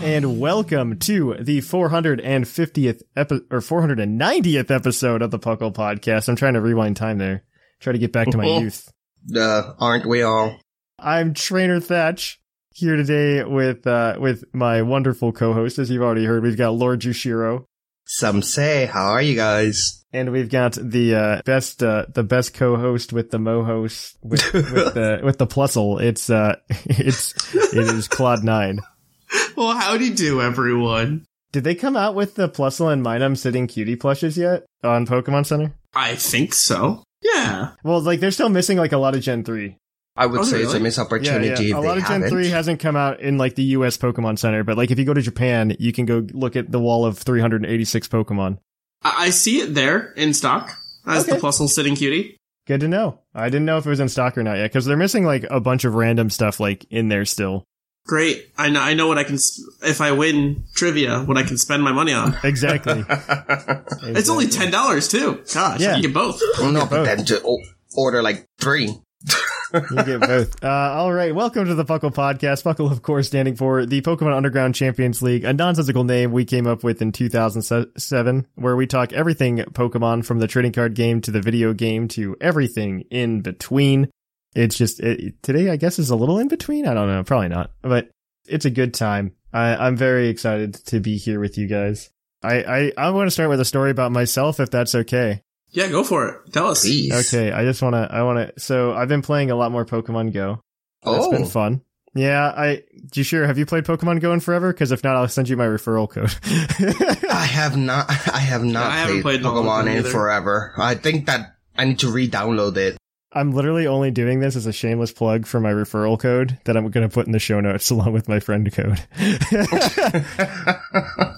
And welcome to the 450th epi- or 490th episode of the Puckle Podcast. I'm trying to rewind time there. Try to get back to my youth. Uh, aren't we all? I'm Trainer Thatch here today with uh with my wonderful co-host. As you've already heard, we've got Lord Jushiro Some say, how are you guys? and we've got the uh best uh the best co-host with the mo-host with, with the with the plusle. It's uh it's it is Claude 9. Well, howdy do, everyone. Did they come out with the Plusle and Minun sitting cutie plushes yet on Pokemon Center? I think so. Yeah. Well, like they're still missing like a lot of Gen 3. I would Oh, say it's a really? missed opportunity. Yeah, yeah. A they lot of Gen haven't. 3 hasn't come out in like the US Pokemon Center, but like if you go to Japan, you can go look at the wall of 386 Pokemon. I, I see it there in stock as the Okay. Plusle sitting cutie. Good to know. I didn't know if it was in stock or not yet because they're missing like a bunch of random stuff like in there still. Great. I know, I know what I can, s- if I win trivia, what I can spend my money on. Exactly. It's only $10 too. Gosh, Yeah. I can get both. Oh, no, but both. then to order like three. You get both. Uh, all right. Welcome to the Puckle Podcast. Puckle, of course, standing for the Pokemon Underground Champions League, a nonsensical name we came up with in 2007, where we talk everything Pokemon from the trading card game to the video game to everything in between. It's just, it, today, I guess, is a little in between. I don't know. Probably not, but it's a good time. I, I'm very excited to be here with you guys. I, I, I want to start with a story about myself, if that's okay. Yeah, go for it. Tell us. Please. Okay, I just want to, I want to, so I've been playing a lot more Pokemon Go. That's Oh, been fun. Yeah, I, you sure, have you played Pokemon Go in forever? Cause if not, I'll send you my referral code. I have not. I have not I haven't played, played Pokemon Pokemon in either. forever. I think that I need to re-download it. I'm literally only doing this as a shameless plug for my referral code that I'm going to put in the show notes along with my friend code.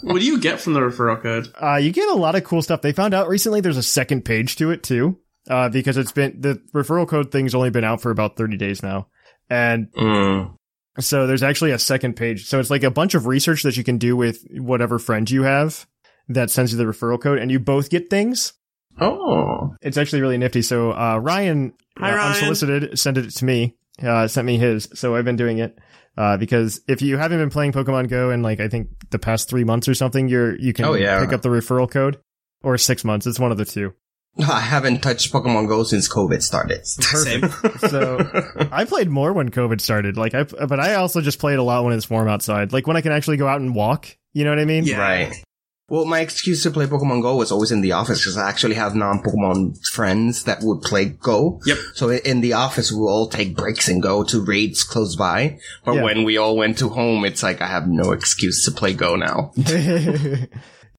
What do you get from the referral code? uh, you get a lot of cool stuff. They found out recently there's a second page to it too. Uh, because it's been, the referral code thing's only been out for about 30 days now. And Mm. So there's actually a second page. So it's like a bunch of research that you can do with whatever friend you have that sends you the referral code and you both get things. Oh. It's actually really nifty. So, uh, Ryan, Hi, uh, Ryan. unsolicited sent it to me, uh, sent me his. So I've been doing it. Uh, because if you haven't been playing Pokemon Go in like, I think the past three months or something, you're, you can Oh, yeah. pick up the referral code or six months. It's one of the two. I haven't touched Pokemon Go since COVID started. Same. So I played more when COVID started. Like I, but I also just played a lot when it's warm outside. Like when I can actually go out and walk. You know what I mean? Yeah. Right. Well, my excuse to play Pokemon Go was always in the office because I actually have non-Pokemon friends that would play Go. Yep. So in the office, we all take breaks and go to raids close by. But Yeah. when we all went to home, it's like I have no excuse to play Go now.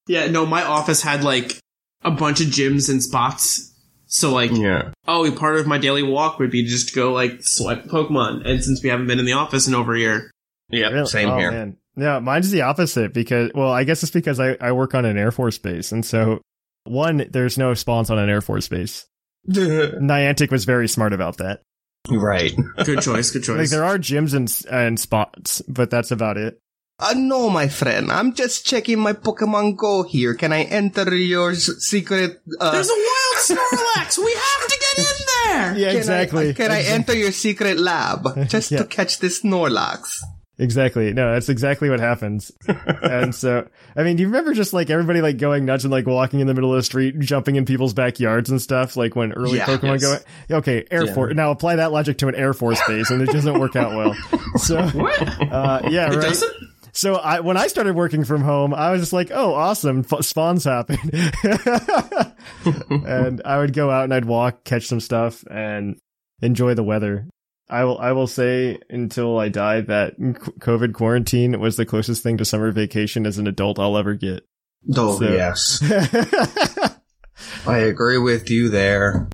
Yeah, no, my office had like a bunch of gyms and spots. So like, Yeah. oh, part of my daily walk would be just to go like swipe Pokemon. And since we haven't been in the office in over a year, Yeah. Really? Same Oh, here. Man. Yeah, mine's the opposite because, well, I guess it's because I, I work on an Air Force base. And so, one, there's no spawns on an Air Force base. Niantic was very smart about that. right. good choice, good choice. Like, there are gyms and, and spots, but that's about it. Uh, no, my friend. I'm just checking my Pokemon Go here. Can I enter your s- secret? Uh, There's a wild Snorlax. we have to get in there. Yeah, can exactly. I, can I enter your secret lab just Yeah. to catch this Snorlax? Exactly. No, that's exactly what happens. and so, I mean, do you remember just like everybody like going nuts and like walking in the middle of the street, jumping in people's backyards and stuff, like when early Yeah, Pokemon yes. go, okay, Air Yeah. Force. Now apply that logic to an Air Force base and it doesn't work out well. So, What? uh, yeah, It right. doesn't? So I, when I started working from home, I was just like, oh, awesome. F- spawns happen. and I would go out and I'd walk, catch some stuff and enjoy the weather. I will, I will say until I die that COVID quarantine was the closest thing to summer vacation as an adult I'll ever get. Oh, So- yes. I agree with you there.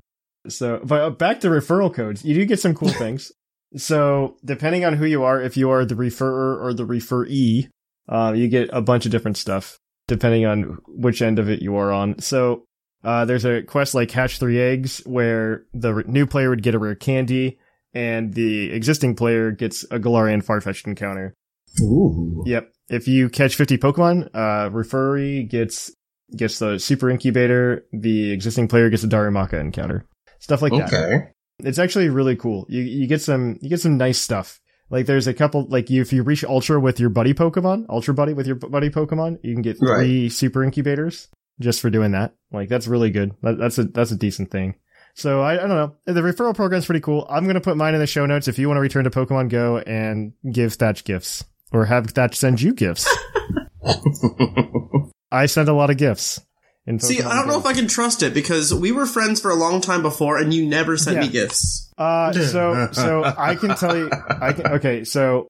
So, but uh, back to referral codes. You do get some cool things. So, depending on who you are, if you are the referrer or the referee, uh, you get a bunch of different stuff depending on which end of it you are on. So, uh, there's a quest like Hatch Three Eggs where the new player would get a rare candy and the existing player gets a Galarian Farfetch'd encounter. Ooh. Yep. If you catch 50 Pokemon, uh, referee gets, gets the super incubator. The existing player gets a Darumaka encounter. Stuff like that. Okay. It's actually really cool. You, you get some, you get some nice stuff. Like there's a couple, like you, if you reach Ultra with your buddy Pokemon, Ultra Buddy with your buddy Pokemon, you can get three super incubators just for doing that. Like that's really good. That, that's a, that's a decent thing. So I, I don't know. The referral program's pretty cool. I'm going to put mine in the show notes if you want to return to Pokemon Go and give Thatch gifts or have Thatch send you gifts. I send a lot of gifts. In See, I don't know if I can trust it because we were friends for a long time before, and you never sent me gifts. Uh, so, so I can tell you, I can, okay, so,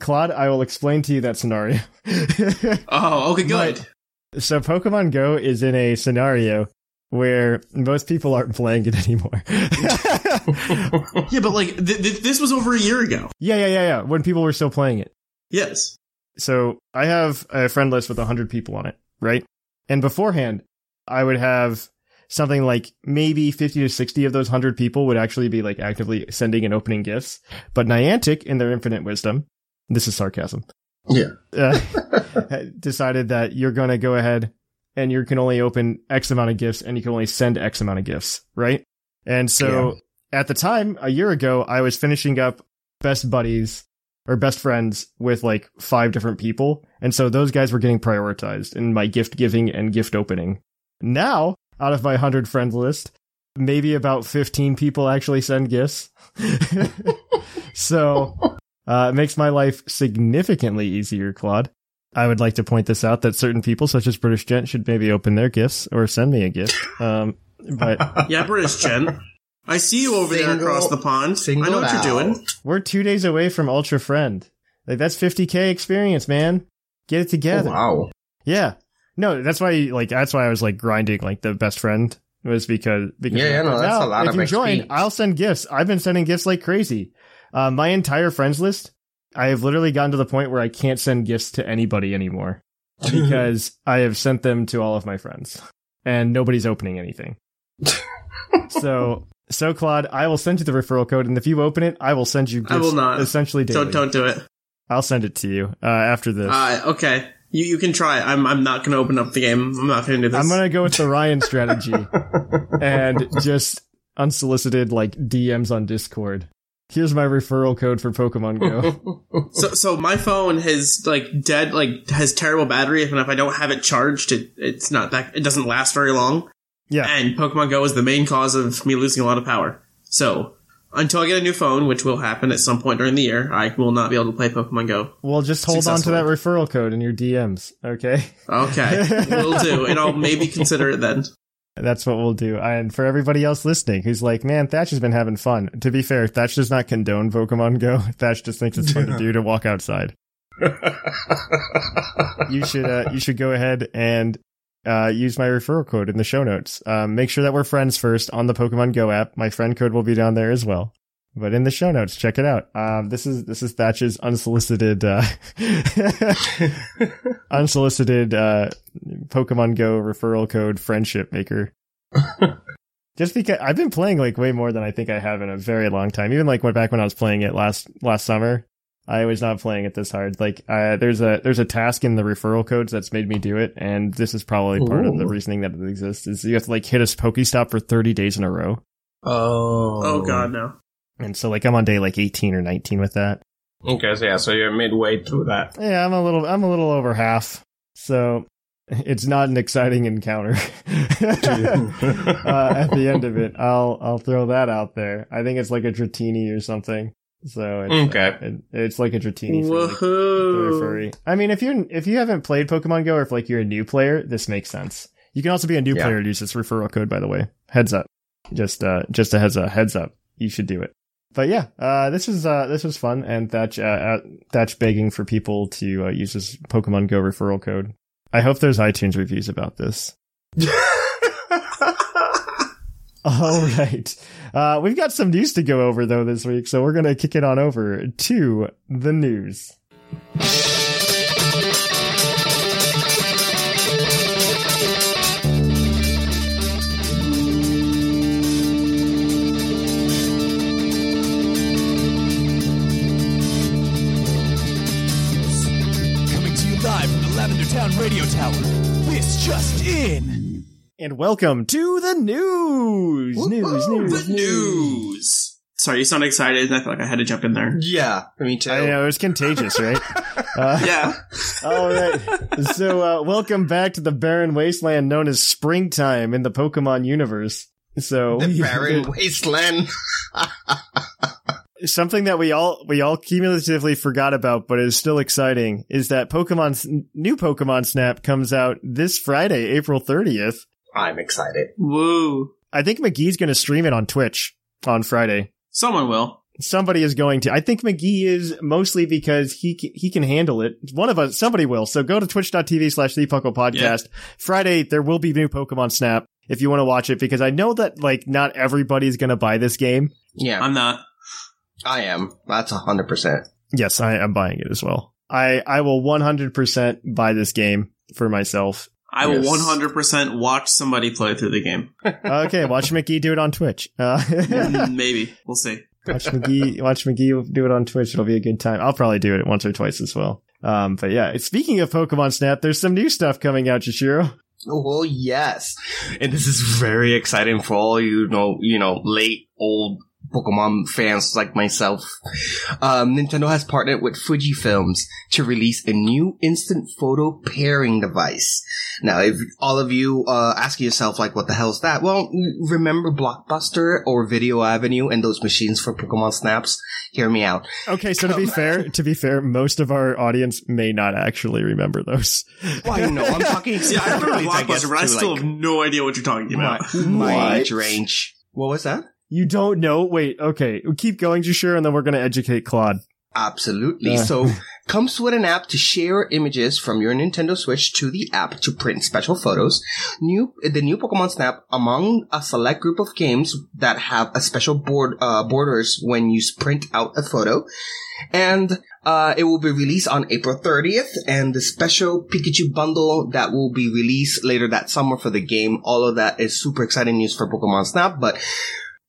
Claude, I will explain to you that scenario. Oh, okay, good. so Pokemon Go is in a scenario where most people aren't playing it anymore. yeah, but like th- th- this was over a year ago. yeah, yeah, yeah, yeah, when people were still playing it. Yes. So I have a friend list with 100 people on it, right? And beforehand, I would have something like maybe 50 to 60 of those 100 people would actually be like actively sending and opening gifts. But Niantic, in their infinite wisdom, this is sarcasm, Yeah. uh, decided that you're going to go ahead and you can only open X amount of gifts and you can only send X amount of gifts, right? And so at the time, a year ago, I was finishing up best buddies or best friends with like five different people. And so those guys were getting prioritized in my gift giving and gift opening. Now, out of my 100 friends list, maybe about 15 people actually send gifts. so uh, it makes my life significantly easier, Claude. I would like to point this out that certain people, such as British Gent, should maybe open their gifts or send me a gift. Um, but Yeah, British Gent, I see you over there across the pond. I know what you're doing. we're two days away from Ultra Friend. Like that's 50k experience, man. Get it Oh, together. wow. Yeah. No, that's why like that's why I was like grinding like the best friend was because because Yeah, yeah, no, that's now, a lot if of you join, I'll send gifts. I've been sending gifts like crazy. Uh, my entire friends list, I have literally gotten to the point where I can't send gifts to anybody anymore because I have sent them to all of my friends and nobody's opening anything. so so Claude, I will send you the referral code, and if you open it, I will send you. Gifts I will not. Essentially, daily. Don't don't do it. I'll send it to you uh, after this. Uh, okay. You you can try. I'm I'm not gonna open up the game. I'm not gonna do this. I'm gonna go with the Ryan strategy and just unsolicited like DMs on Discord. Here's my referral code for Pokemon Go. So so my phone has like dead like has terrible battery, and if I don't have it charged, it it's not that it doesn't last very long. yeah, And Pokemon Go is the main cause of me losing a lot of power. So until I get a new phone, which will happen at some point during the year, I will not be able to play Pokemon Go. well, just hold on to that referral code in your DMs, okay? Okay, we'll do, and I'll maybe consider it then. That's what we'll do. And for everybody else listening who's like, man, Thatch has been having fun. To be fair, Thatch does not condone Pokemon Go. Thatch just thinks it's fun to do to walk outside. you should uh, you should go ahead and uh, use my referral code in the show notes. Um, make sure that we're friends first on the Pokemon Go app. My friend code will be down there as well. But in the show notes, check it out. Um, this is this is Thatch's unsolicited uh, unsolicited uh, Pokemon Go referral code friendship maker. Just because I've been playing like way more than I think I have in a very long time. Even like went back when I was playing it last last summer. I was not playing it this hard. Like uh, there's a there's a task in the referral codes that's made me do it, and this is probably part of the reasoning that it exists. Is you have to like hit a Pokestop for 30 days in a row, Oh. Oh god, no. And so like I'm on day like 18 or 19 with that. Okay, so yeah, so you're midway through that. Yeah, I'm a little I'm a little over half. So it's not an exciting encounter. uh, at the end of it, I'll I'll throw that out there. I think it's like a Dratini or something. So it's, Okay. uh, it- it's like a Dratini for, like, furry. I mean, if you're if you haven't played Pokemon Go or if like you're a new player, this makes sense. You can also be a new Yeah. player and use this referral code. By the way, heads up. Just uh, just a heads up. Heads up. You should do it. But yeah, uh, this is uh, this was fun, and Thatch uh, uh, Thatch begging for people to uh, use this Pokemon Go referral code. I hope there's iTunes reviews about this. All right. Uh, we've got some news to go over though this week, so we're gonna kick it on over to the news. Live from the Lavender Town Radio Tower. This just in. And welcome to the news. News, news, The news. Sorry, you sound excited. I felt like I had to jump in there. yeah, me too. I know it's contagious, right? Uh, Yeah. all right. So, uh, welcome back to the barren wasteland known as springtime in the Pokemon universe. So, The barren wasteland. something that we all we all cumulatively forgot about, but is still exciting, is that Pokemon's new Pokemon Snap comes out this Friday, April thirtieth. I'm excited. Woo. I think McGee's going to stream it on Twitch on Friday. Someone will. Somebody is going to. I think McGee is mostly because he can, he can handle it. One of us, somebody will. So go to twitch.tv slash the Puckle podcast. Friday, there will be new Pokemon Snap if you want to watch it because I know that like not everybody's going to buy this game. Yeah, I'm not. I am. That's a hundred percent. Yes, I am buying it as well. I, I will 100% buy this game for myself. I will 100% watch somebody play through the game. Okay, watch McGee do it on Twitch. Uh, Mm, Maybe. We'll see. watch McGee, watch McGee do it on Twitch. It'll be a good time. I'll probably do it once or twice as well. Um, but yeah, speaking of Pokemon Snap, there's some new stuff coming out, Shishiro. Oh yes, and this is very exciting for all you know, you know, late old Pokemon fans like myself. Um, Nintendo has partnered with Fujifilms to release a new instant photo pairing device. Now, if all of you uh, ask yourself, like, what the hell is that? Well, remember Blockbuster or Video Avenue and those machines for Pokemon snaps? Hear me out. Okay, so to be fair, to be fair, most of our audience may not actually remember those. Why no? I'm talking. See, I remember I guess, Blockbuster, but I still like, have no idea what you're talking about. my What? age range. What was that? You don't know? Wait, okay. Keep going, Jashir, and then we're going to educate Claude. Absolutely. Yeah. So, comes with an app to share images from your Nintendo Switch to the app to print special photos. New, the new Pokemon Snap among a select group of games that have a special board, uh, borders when you print out a photo. And, uh, it will be released on April 30th and the special Pikachu bundle that will be released later that summer for the game. All of that is super exciting news for Pokemon Snap, but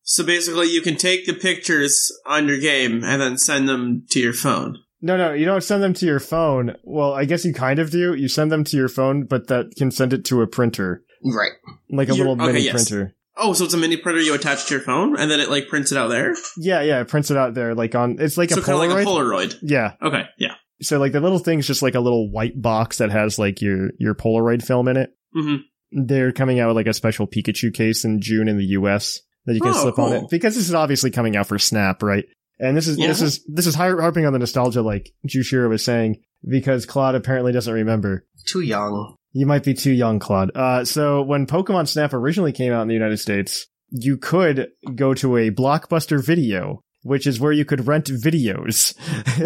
So basically, you can take the pictures on your game and then send them to your phone. No, no, you don't send them to your phone. Well, I guess you kind of do. You send them to your phone, but that can send it to a printer, right. like a You're- little okay, mini yes. printer. Oh, so it's a mini printer you attach to your phone, and then it like prints it out there. Yeah, yeah, it prints it out there, like on. It's like so a kind of Polaroid. like a Polaroid. yeah, Okay, yeah. so like the little thing's just like a little white box that has like your your Polaroid film in it. hmm They're coming out with like a special Pikachu case in June in the U.S. that you can Oh, slip on it because this is obviously coming out for Snap, right? And this is Yeah. this is this is harping on the nostalgia, like Jushiro was saying, because Claude apparently doesn't remember. Too young. You might be too young, Claude. Uh, so when Pokemon Snap originally came out in the United States, you could go to a Blockbuster Video, which is where you could rent videos.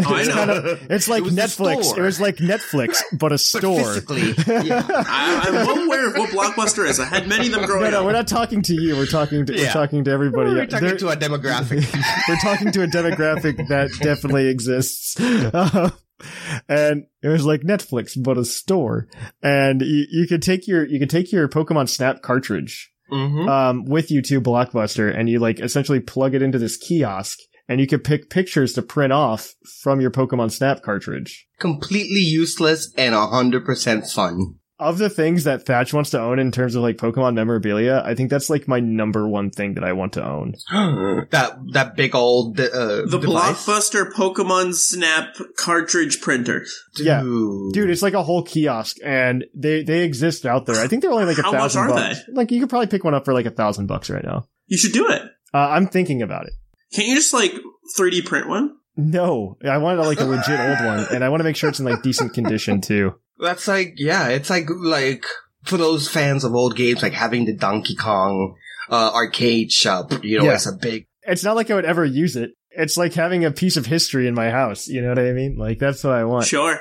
Oh, I it's know. kind of, it's like It was Netflix. It store. was like Netflix, but a But store. physically, yeah. I, I'm well aware of what Blockbuster is. I had many of them growing No, no, up. we're not talking to you. We're talking to, we're talking to everybody. We're talking There- to a demographic. we're talking to a demographic that definitely exists. Uh, and it was like Netflix, but a store. And you, you could take your, you could take your Pokemon Snap cartridge, hmm um, with you to Blockbuster and you like essentially plug it into this kiosk and you could pick pictures to print off from your Pokemon Snap cartridge. Completely useless and hundred percent fun. Of the things that Thatch wants to own in terms of like Pokemon memorabilia, I think that's like my number one thing that I want to own. that that big old uh, The device. blockbuster Pokemon Snap cartridge printer. Yeah. Dude. Dude, it's like a whole kiosk and they, they exist out there. I think they're only like a How much thousand are bucks. Like you could probably pick one up for like a thousand bucks right now. You should do it. Uh, I'm thinking about it. Can't you just like 3D print one? No, I wanted like a legit old one and I want to make sure it's in like decent condition too. That's like, yeah, it's like, like, for those fans of old games, like having the Donkey Kong, uh, arcade shop, you know, Yeah. it's a big, It's not like I would ever use it. It's like having a piece of history in my house. You know what I mean? Like that's what I want. Sure.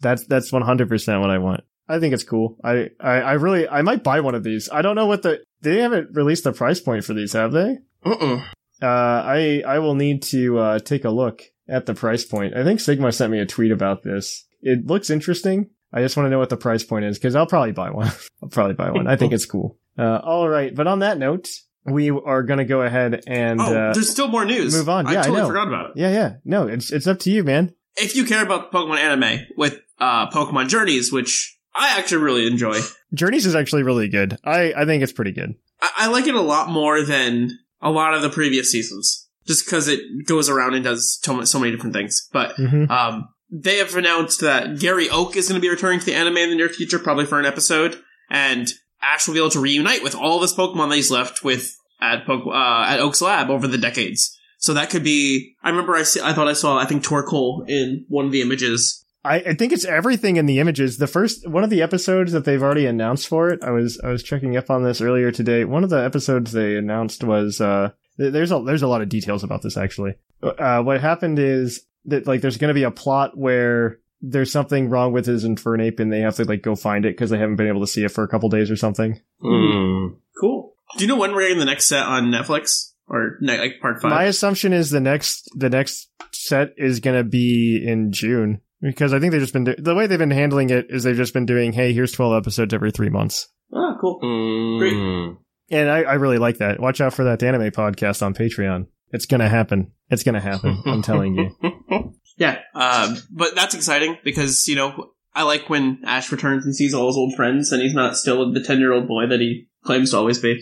That's that's one hundred percent what I want. I think it's cool. I, I I really I might buy one of these. I don't know what the they haven't released the price point for these, have they? mm Uh, I I will need to uh, take a look at the price point. I think Sigma sent me a tweet about this. It looks interesting. I just want to know what the price point is because I'll probably buy one. I'll probably buy one. I think it's cool. Uh, all right, but on that note, we are gonna go ahead and oh, uh, there's still more news. move on. Yeah, I I totally know. forgot about it. yeah, yeah. No, it's it's up to you, man. If you care about Pokemon anime with uh, Pokemon Journeys, which I actually really enjoy, Journeys is actually really good. I I think it's pretty good. I, I like it a lot more than a lot of the previous seasons, just because it goes around and does so, so many different things. But Mm-hmm. um, they have announced that Gary Oak is going to be returning to the anime in the near future, probably for an episode, and Ash will be able to reunite with all of his Pokemon that he's left with at Poke- uh, at Oak's lab over the decades. So that could be. I remember I see, I thought I saw I think Torkoal in one of the images. I, I think it's everything in the images. The first one of the episodes that they've already announced for it. I was I was checking up on this earlier today. One of the episodes they announced was uh there's a there's a lot of details about this actually. Uh, what happened is that like there's going to be a plot where there's something wrong with his Infernape and they have to like go find it because they haven't been able to see it for a couple days or something. Mm. Cool. Do you know when we're getting the next set on Netflix or ne- like part five? My assumption is the next the next set is going to be in June because I think they've just been do- the way they've been handling it is they've just been doing hey here's 12 episodes every 3 months. oh, cool. Mm. And I, I really like that. Watch out for that anime podcast on Patreon. It's gonna happen. It's gonna happen. I'm telling you. Yeah, um, but that's exciting because you know I like when Ash returns and sees all his old friends, and he's not still the ten year old boy that he claims to always be.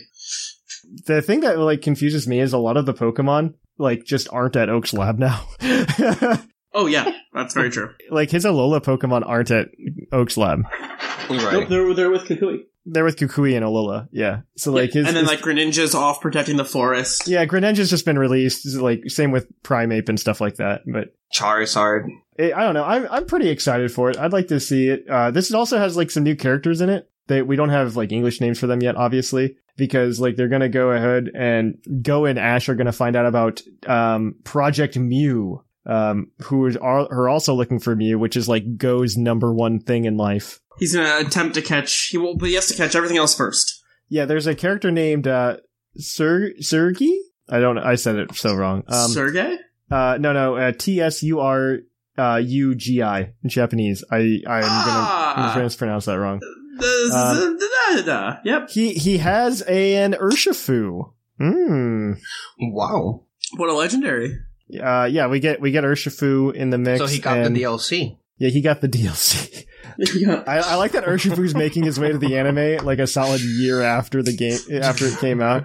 The thing that like confuses me is a lot of the Pokemon like just aren't at Oak's lab now. Oh yeah, that's very true. like his Alola Pokemon aren't at Oak's lab. Right. Nope, they're they're with Kukui, They're with Kukui and Alola. Yeah. So like his and then his- like Greninja's off protecting the forest. yeah, Greninja's just been released. Like same with Primeape and stuff like that. But Charizard. it, I don't know. I'm I'm pretty excited for it. I'd like to see it. Uh, this also has like some new characters in it. They we don't have like English names for them yet, obviously, because like they're gonna go ahead and Go and Ash are gonna find out about um Project Mew, um who is are, are also looking for Mew, which is like Go's number one thing in life. He's gonna attempt to catch. He will, but he has to catch everything else first. Yeah, there's a character named uh Sur Surgi. I don't. I said it so wrong. Um, Sergey. Uh, no, no, uh, T S U R uh, U G I in Japanese. I I'm Ah. gonna, I'm gonna pronounce that wrong. The- da- da- da. Yep. He he has an Urshifu. Hmm. Wow. What a legendary. Uh, yeah, we get we get Urshifu in the mix. So he got and- the DLC. Yeah, he got the DLC. yeah. I, I like that Urshifu's making his way to the anime like a solid year after the game after it came out.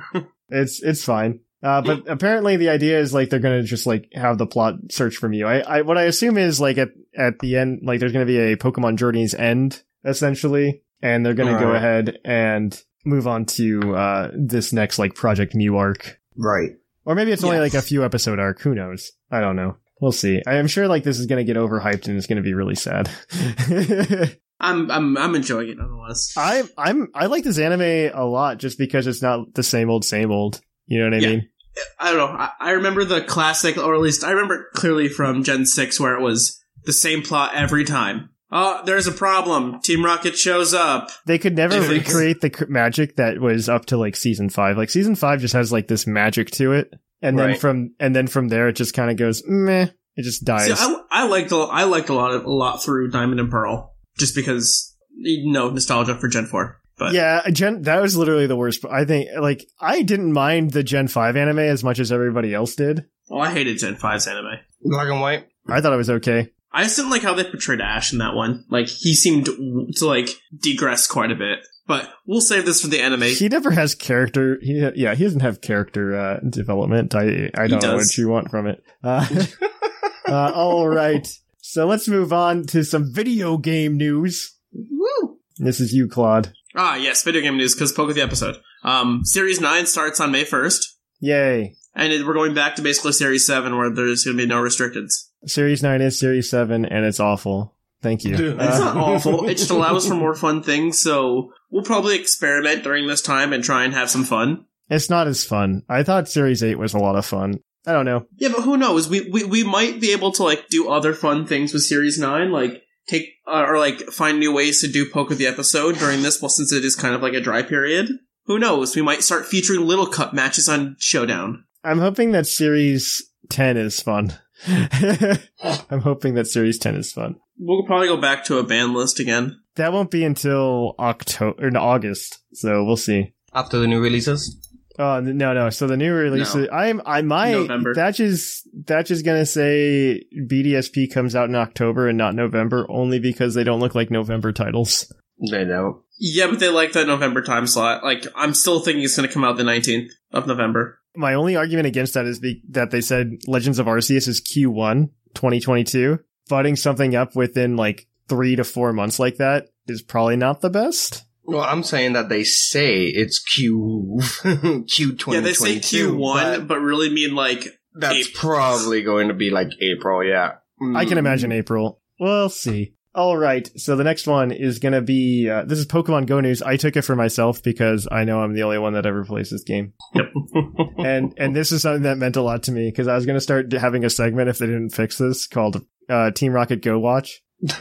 It's it's fine. Uh, but apparently the idea is like they're gonna just like have the plot search from you. I, I what I assume is like at at the end like there's gonna be a Pokemon Journey's end essentially, and they're gonna go ahead and move on to uh this next like Project Mew arc, Right. Or maybe it's only Yeah. like a few episode arc. Who knows? I don't know. We'll see. I am sure like this is gonna get overhyped and it's gonna be really sad. I'm I'm I'm enjoying it nonetheless. I I'm I like this anime a lot just because it's not the same old same old. You know what I Yeah. mean? I don't know. I, I remember the classic, or at least I remember it clearly from Gen 6 where it was the same plot every time. Oh, there's a problem. Team Rocket shows up. They could never If it's- recreate the magic that was up to like season five. Like season five just has like this magic to it, and then Right. from and then from there it just kind of goes meh. It just dies. See, I, I liked a, I liked a lot of, a lot through Diamond and Pearl, just because you know nostalgia for Gen 4. But yeah, Gen that was literally the worst. I think like I didn't mind the Gen five anime as much as everybody else did. well, I hated Gen 5's anime. Black and white. I thought it was okay. I just didn't like how they portrayed Ash in that one. Like he seemed to like degress quite a bit. But we'll save this for the anime. He never has character. He, yeah, he doesn't have character uh, development. I I don't know what you want from it. Uh, uh, all right, so let's move on to some video game news. Woo! This is you, Claude. Ah, yes, video game news because poke the episode. Um, Series Nine starts on May first, Yay! And it, we're going back to basically Series Seven, where there's going to be no restrictions. Series nine is Series seven, and it's awful. Thank you. Dude, It's Uh, not awful. It just allows for more fun things. So we'll probably experiment during this time and try and have some fun. it's not as fun. I thought Series eight was a lot of fun. I don't know. Yeah, but who knows? We we, we might be able to like do other fun things with Series Nine, like take uh, or like find new ways to do poke of the episode during this. Well, since it is kind of like a dry period, who knows? We might start featuring Little Cup matches on Showdown. I'm hoping that Series ten is fun. I'm hoping that Series ten is fun. We'll probably go back to a ban list again. That won't be until October, or no, August. So we'll see. After the new releases? Oh no, no. So the new release, No. I'm, I might. November. That's just that's just gonna say BDSP comes out in October and not November, only because they don't look like November titles. They don't. Yeah, but they like that November time slot. Like, I'm still thinking it's going to come out the 19th of November. My only argument against that is be- that they said Legends of Arceus is Q1 2022. Butting something up within like three to four months like that is probably not the best. Well, I'm saying that they say it's Q Q twenty yeah, they say Q1, but, really mean like that's April. probably going to be like April. Yeah, I can Mm. imagine April. We'll see. All right. So the next one is going to be uh, this is Pokemon Go news. I took it for myself because I know I'm the only one that ever plays this game. Yep. and and this is something that meant a lot to me because I was going to start having a segment if they didn't fix this called uh, Team Rocket Go Watch.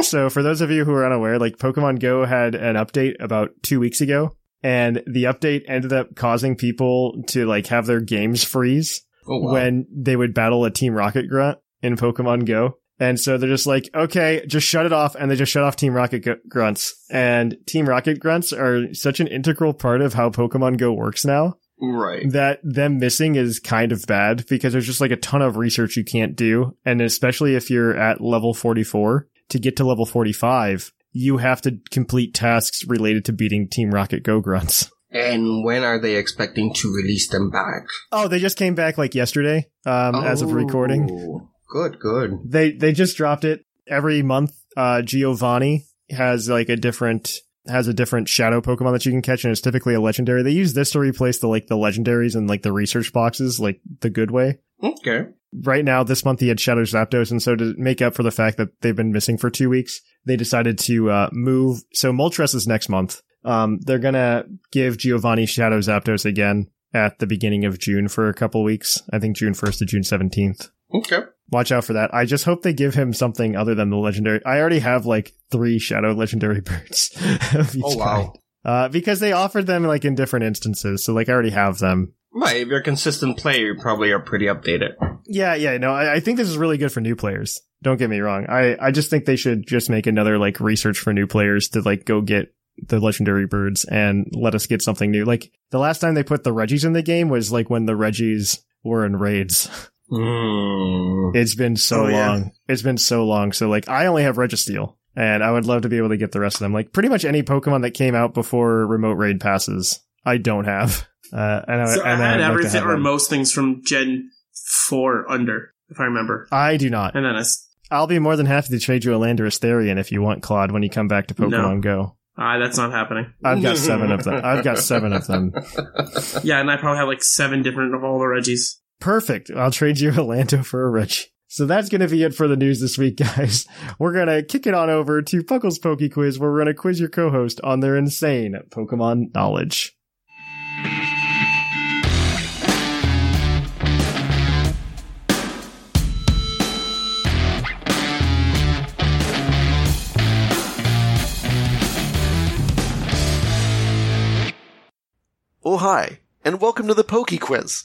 so for those of you who are unaware, like Pokemon Go had an update about two weeks ago, and the update ended up causing people to like have their games freeze Oh, wow. when they would battle a Team Rocket grunt in Pokemon Go. And so they're just like, okay, just shut it off. And they just shut off Team Rocket G- grunts. And Team Rocket grunts are such an integral part of how Pokemon Go works now right. that them missing is kind of bad because there's just like a ton of research you can't do. And especially if you're at level 44 to get to level 45, you have to complete tasks related to beating Team Rocket Go grunts. And when are they expecting to release them back? Oh, they just came back like yesterday, um, as of recording. Good, good. They they just dropped it every month. Uh, Giovanni has like a different has a different shadow Pokemon that you can catch, and it's typically a legendary. They use this to replace the like the legendaries and like the research boxes, like the good way. Okay. Right now, this month he had Shadow Zapdos, and so to make up for the fact that they've been missing for two weeks, they decided to uh, move. So Moltres is next month. Um, they're gonna give Giovanni Shadow Zapdos again at the beginning of June for a couple weeks. I think June first to June seventeenth Okay. Watch out for that. I just hope they give him something other than the legendary. I already have like three shadow legendary birds of each Oh, wow. Uh, because they offered them like in different instances. So like I already have them. Right. If you're a consistent player, you probably are pretty updated. Yeah, yeah, no, I, I think this is really good for new players. Don't get me wrong. I, I just think they should just make another like research for new players to like go get the legendary birds and let us get something new. Like the last time they put the Regis in the game was like when the Regis were in raids. Mm. It's been so Oh, yeah. long. It's been so long. So like I only have Registeel and I would love to be able to get the rest of them. Like pretty much any Pokemon that came out before remote raid passes, I don't have. Uh, and I, So I and had I'd everything have or them. most things from Gen 4 under, if I remember. I do not. And then I, s- I'll be more than happy to trade you a Landorus Therian if you want, Claude, when you come back to Pokemon No. Go. ah, that's not happening. I've got seven of them. I've got seven of them. Yeah, and I probably have like seven different of all the Regis. Perfect. I'll trade you a Lando for a Regi. So that's going to be it for the news this week, guys. We're going to kick it on over to Puckle's Poke Quiz, where we're going to quiz your co-host on their insane Pokemon knowledge. Oh, hi, and welcome to the Poke Quiz,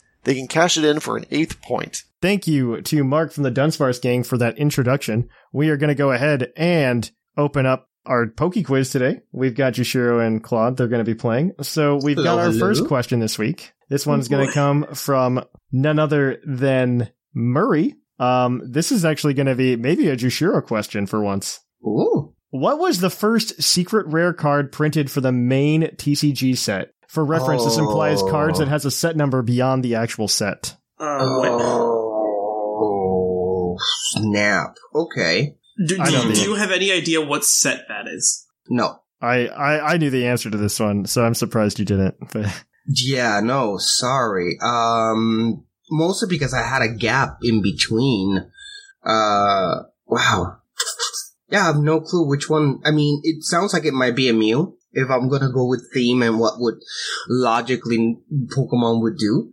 they can cash it in for an eighth point. Thank you to Mark from the Dunsparce gang for that introduction. We are going to go ahead and open up our Poke Quiz today. We've got Jushiro and Claude. They're going to be playing. So we've got our Hello, first question this week. This one's boy. going to come from none other than Murray. Um, this is actually going to be maybe a Jushiro question for once. Ooh. What was the first secret rare card printed for the main TCG set? For reference, this implies cards that has a set number beyond the actual set. Uh. Oh, snap. Okay. Do, do, you, do you have any idea what set that is? No. I, I, I knew the answer to this one, so I'm surprised you didn't. But Yeah, no, sorry. Um, mostly because I had a gap in between. Uh, wow. Yeah, I have no clue which one. I mean, it sounds like it might be a Mew if I'm gonna go with theme and what would logically Pokemon would do.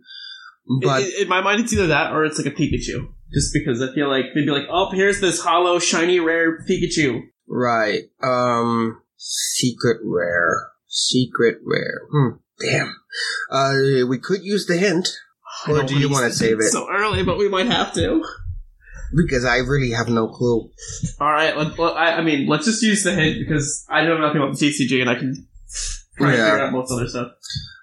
But in, in my mind, it's either that or it's like a Pikachu. Just because I feel like they'd be like, "Oh, here's this hollow, shiny, rare Pikachu." right, um, secret rare, secret rare. Hmm, damn. Uh, we could use the hint, or don't you want to save it? so early? But we might have to. Because I really have no clue. All right. Let, let- I, I mean, let's just use the hint because I know nothing about the TCG, and I can try and Yeah. figure out most other stuff.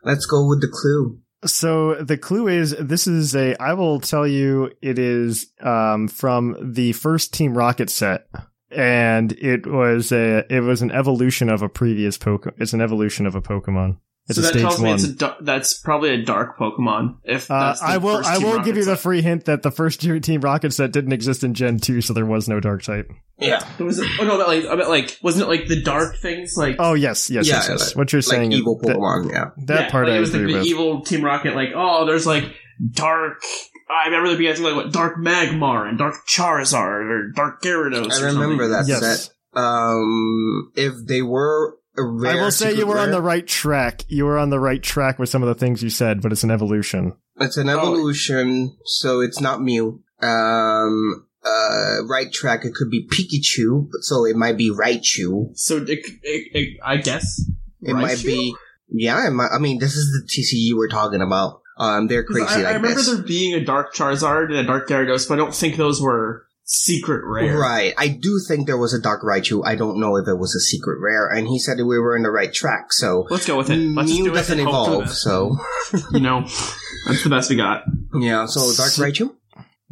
Let's go with the clue. So the clue is this is a I will tell you it is um from the first Team Rocket set and it was a it was an evolution of a previous Pokemon. It's an evolution of a Pokemon. It's so a that stage tells me it's a dar- that's probably a dark Pokemon. If uh, that's the I will first I will give you the free hint that the first year Team Rocket set didn't exist in Gen 2 so there was no dark type. Yeah. It was oh no, but like I meant like wasn't it like the dark things like Oh yes, yes, Yeah, yes, yes. like- what you're Like saying is evil that, Pokemon, yeah. that yeah, part like, I it was agree like the with. evil Team Rocket like oh there's like dark. I remember there being like what Dark Magmar and Dark Charizard or Dark Gyarados. I or remember something. that yes. set. Um, if they were a rare, I will say you secret were on the right track. You were on the right track with some of the things you said, but it's an evolution. It's an evolution, so it's not Mew. Um, uh, right track, it could be Pikachu, but so it might be Raichu. So it, it, it, I guess It might be, yeah, it might, I mean, this is the TCG we're talking about. Um, they're crazy I, like I remember this. there being a Dark Charizard and a Dark Gyarados, but I don't think those were secret rare. Right. I do think there was a Dark Raichu. I don't know if it was a secret rare, and he said that we were in the right track, so. Let's go with it. Let's just Mew do doesn't and hope for the evolve, so. You know, that's the best we got. Yeah, so Dark So- Raichu?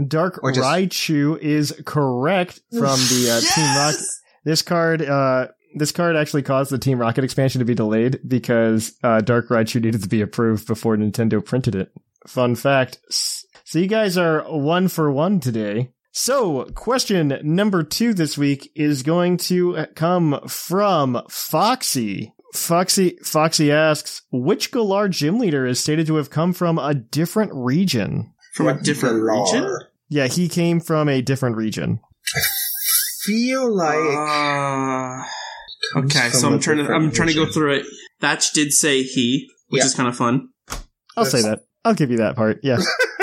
Dark Or just- Raichu is correct from the uh, Team Rocket. This card, uh, this card actually caused the Team Rocket expansion to be delayed because uh, Dark Raichu needed to be approved before Nintendo printed it. Fun fact. So you guys are one for one today. So question number two this week is going to come from Foxy. Foxy Foxy asks, which Galar gym leader is stated to have come from a different region? From a different region? Yeah, he came from a different region. Feel like. Uh, okay, so I'm trying to I'm trying to go through it. Thatch did say he, which Yeah. is kind of fun. I'll say that. I'll give you that part. Yeah.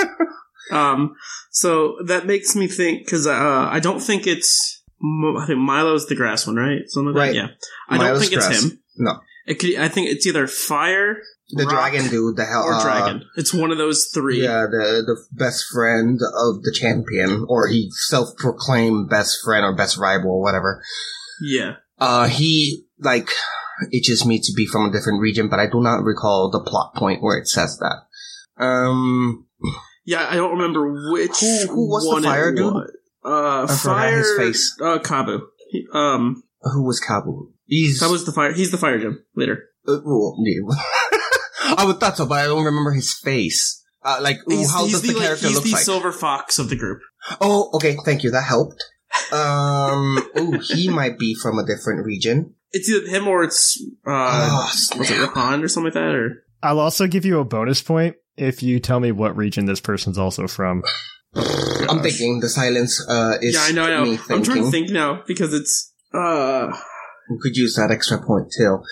Um, so that makes me think because uh, I don't think it's I think Milo's the grass one, right? Something like Right. that. Yeah, I don't Milo's think it's him. No. It could. I think it's either fire The dragon dude, the hell. or uh, dragon. It's one of those three. Yeah, the the best friend of the champion, or he self-proclaimed best friend or best rival or whatever. Yeah. Uh, he like itches me to be from a different region, but I do not recall the plot point where it says that. Um, Yeah, I don't remember which. Who- who was the one it fire dude? was. Uh, I fire. his face. Uh, Kabu. He- um, who was Kabu? He's that was the fire. He's the fire gym leader. uh, well, yeah. I would thought so, but I don't remember his face. Uh, like, ooh, He's, how he's does the, the, like, character he's look the like? silver fox of the group. oh, okay, thank you. That helped. Um, ooh, he might be from a different region. It's either him or it's uh, oh, was it snap. Rapan or something like that, or I'll also give you a bonus point if you tell me what region this person's also from. I'm thinking the silence uh, is yeah, I know. I know. I'm trying to think now because it's uh, We could use that extra point too.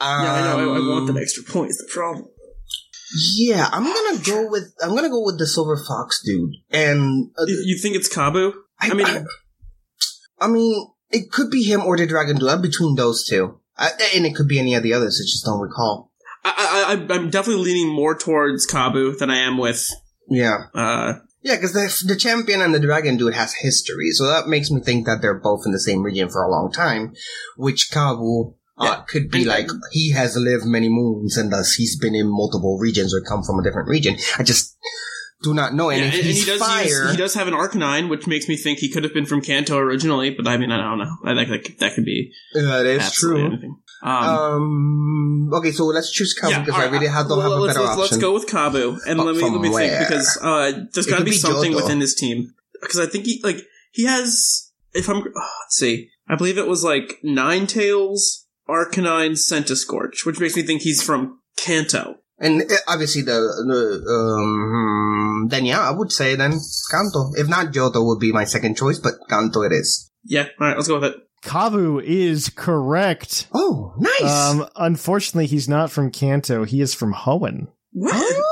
Um, yeah, I know. I, I want that extra point. Is the problem? Yeah, I'm gonna go with I'm gonna go with the silver fox dude. And uh, You, you think it's Kabu? I mean, I mean, It could be him or the Dragon Dude between those two. Uh, and it could be any of the others. I just don't recall. I, I, I'm definitely leaning more towards Kabu than I am with. Yeah. Uh, Yeah, because the, the champion and the dragon dude has history, so that makes me think that they're both in the same region for a long time, which Kabu uh, could be And- like he has lived many moons and thus he's been in multiple regions or come from a different region. I just do not know. And yeah, if and, and he does fire, use, he does have an Arcanine, which makes me think he could have been from Kanto originally. But I mean, I don't know. I think that could, that could be that is true. anything. Um, Um, okay, so let's choose Kabu yeah, because all I really have, don't well, have a better let's, option. Let's go with Kabu, and let me let me where? think because uh, there's got to be be something within his team because I think he like he has. If I'm oh, let's see, I believe it was like Ninetales, Arcanine, Centiskorch, which makes me think he's from Kanto. And uh, obviously the, the um, then yeah, I would say then Kanto. If not, Johto would be my second choice, but Kanto it is. Yeah, all right, let's go with it. Kabu is correct. Oh, nice. Um, unfortunately, he's not from Kanto. He is from Hoenn. What?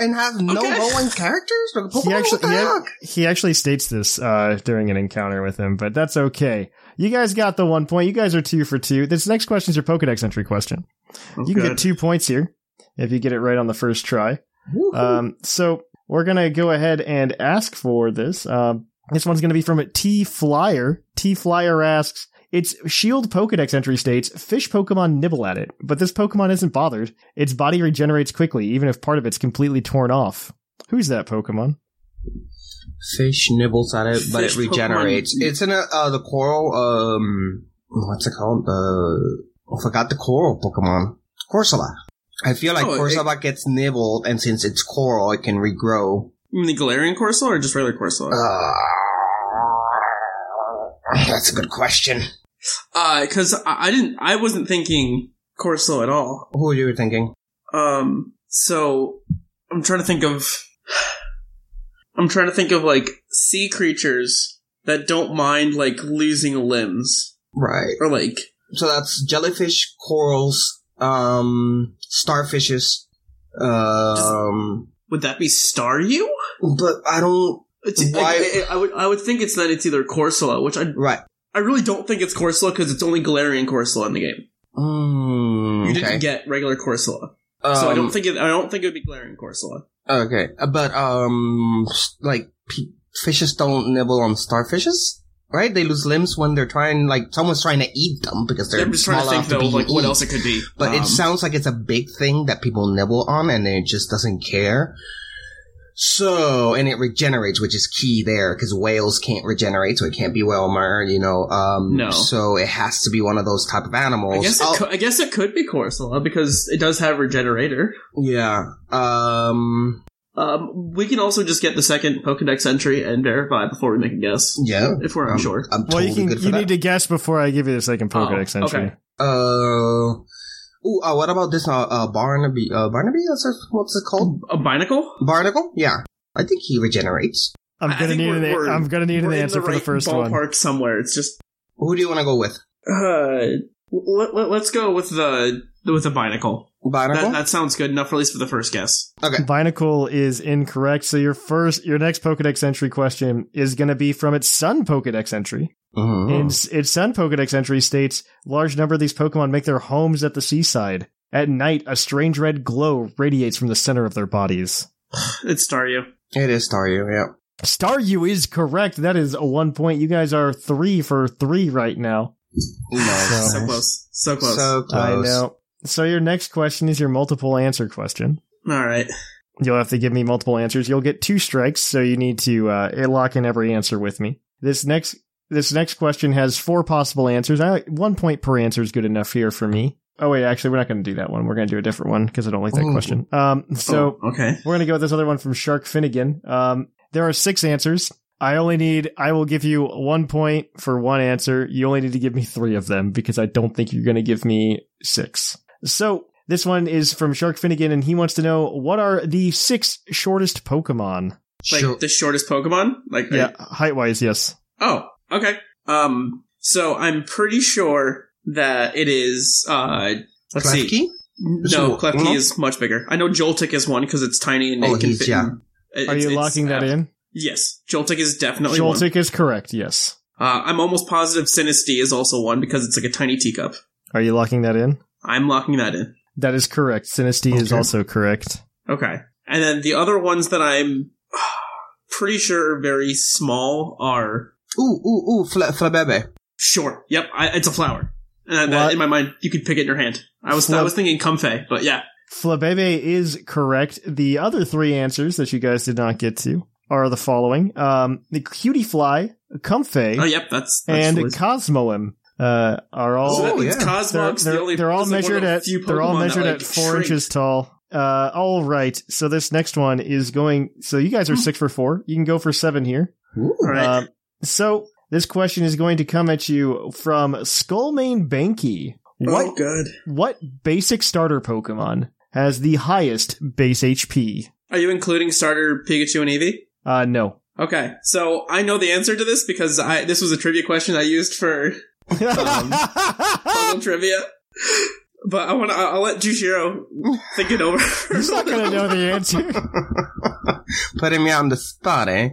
And have no okay. Hoenn characters? Like, Pokemon, He actually, what the he, heck? he actually states this uh, during an encounter with him, but that's okay. You guys got the one point. You guys are two for two. This next question is your Pokedex entry question. Oh, you can God. get two points here if you get it right on the first try. Um, so we're gonna go ahead and ask for this. Um, this one's gonna be from T Flyer. T Flyer asks, "Its Shield Pokedex entry states fish Pokemon nibble at it, but this Pokemon isn't bothered. Its body regenerates quickly, even if part of it's completely torn off. Who's that Pokemon? Fish nibbles at it, but it regenerates. Pokemon- It's in a, uh, the coral, um, what's it called? The, I forgot the coral Pokemon. Corsola. I feel like Oh, it- Corsola gets nibbled, and since it's coral, it can regrow. You mean the Galarian Corsola or just regular Corsola? Uh, that's a good question. Uh, cause I, I didn't, I wasn't thinking Corsola at all. Who were you thinking? Um, so I'm trying to think of, I'm trying to think of like sea creatures that don't mind like losing limbs Right. or like, So that's jellyfish, corals, um, starfishes, um, would that be Staryu? but I don't, It's, Why- I, I, would, I would think it's that it's either Corsola, which I, right. I really don't think it's Corsola because it's only Galarian Corsola in the game. Mm, You okay. didn't get regular Corsola, so I Um, don't think it, I don't think it would be Galarian Corsola. Okay, uh, but um, like p- fishes don't nibble on starfishes, right? They lose limbs when they're trying, like someone's trying to eat them because they're I'm just trying to think to though, be like what else it could be. But Um, it sounds like it's a big thing that people nibble on, and it just doesn't care. So, and it regenerates, which is key there, because whales can't regenerate, so it can't be Wailmer, you know. Um, No. So it has to be one of those type of animals. I guess it I'll- could, I guess it could be Corsola because it does have Regenerator. yeah. Um. Um, we can also just get the second Pokedex entry and verify before we make a guess. Yeah. If we're I'm- unsure. I'm Well, you can. good for You that. need to guess before I give you the second Pokedex Oh, entry. okay. Ooh, uh, what about this, uh, uh, Barnaby, uh, Barnaby? That's a, what's it called? A Binacle? Barnacle? Yeah. I think he regenerates. I'm gonna need an. we're- I'm gonna need an answer the for the right first one. ballpark somewhere. It's just, Who do you want to go with? uh, let, let, us go with the, with the Binacle. Barnacle? That, that sounds good enough, for at least for the first guess. okay. Binacle is incorrect. So your first, your next Pokedex entry question is going to be from its Sun Pokedex entry. Mhm. And its Sun Pokedex entry states, large number of these Pokemon make their homes at the seaside. At night, a strange red glow radiates from the center of their bodies. It's Staryu. It is Staryu, yeah. Staryu is correct. That is a one point. You guys are three for three right now. Nice. So close. So close. So close. I know. So your next question is your multiple answer question. Alright. You'll have to give me multiple answers. You'll get two strikes, so you need to uh, lock in every answer with me. This next this next question has four possible answers. I one point per answer is good enough here for me. Oh wait, actually, we're not going to do that one. We're going to do a different one because I don't like that Ooh. question. Um, so Oh, okay. we're going to go with this other one from Shark Finnegan. Um, there are six answers. I only need. I will give you one point for one answer. You only need to give me three of them because I don't think you're going to give me six. So this one is from Shark Finnegan, and he wants to know what are the six shortest Pokemon? Like Sure. the shortest Pokemon? Like, Yeah, height wise, yes. Oh, okay. Um, so I'm pretty sure that it is, uh, let's see. No, So, Klefki no? is much bigger. I know Joltik is one because it's tiny and Oh, it can fit. yeah. in- it- Are you it's- locking that uh, in? Yes. Joltik is definitely one. Joltik is correct. Yes. Uh, I'm almost positive Sinistea is also one because it's like a tiny teacup. Are you locking that in? I'm locking that in. That is correct. Sinistea is also correct. Okay. And then the other ones that I'm pretty sure are very small are Ooh, ooh, ooh, fla- flabebe. sure. Yep, I, it's a flower. And that, What? in my mind, you could pick it in your hand. I was I was thinking comfey, but yeah. Flabebe is correct. The other three answers that you guys did not get to are the following. Um, the Cutiefly, comfey, Oh, yep, that's, that's and really- cosmoem, uh, are all So that Oh, means yeah. they're, they're, the only. they're all is, like, measured at they're all Pokemon that, measured like, at four shrink. inches tall. Uh, all right. So this next one is going. So you guys are six for four. You can go for seven here. Ooh. All right. Um, so this question is going to come at you from Skullmane Banky. What Oh, good. what basic starter Pokemon has the highest base HP? Are you including starter Pikachu and Eevee? Uh, no. Okay, so I know the answer to this because I this was a trivia question I used for Puzzle trivia. But I want to. I'll let Jushiro think it over. He's not gonna know the answer. Putting me on the spot, eh?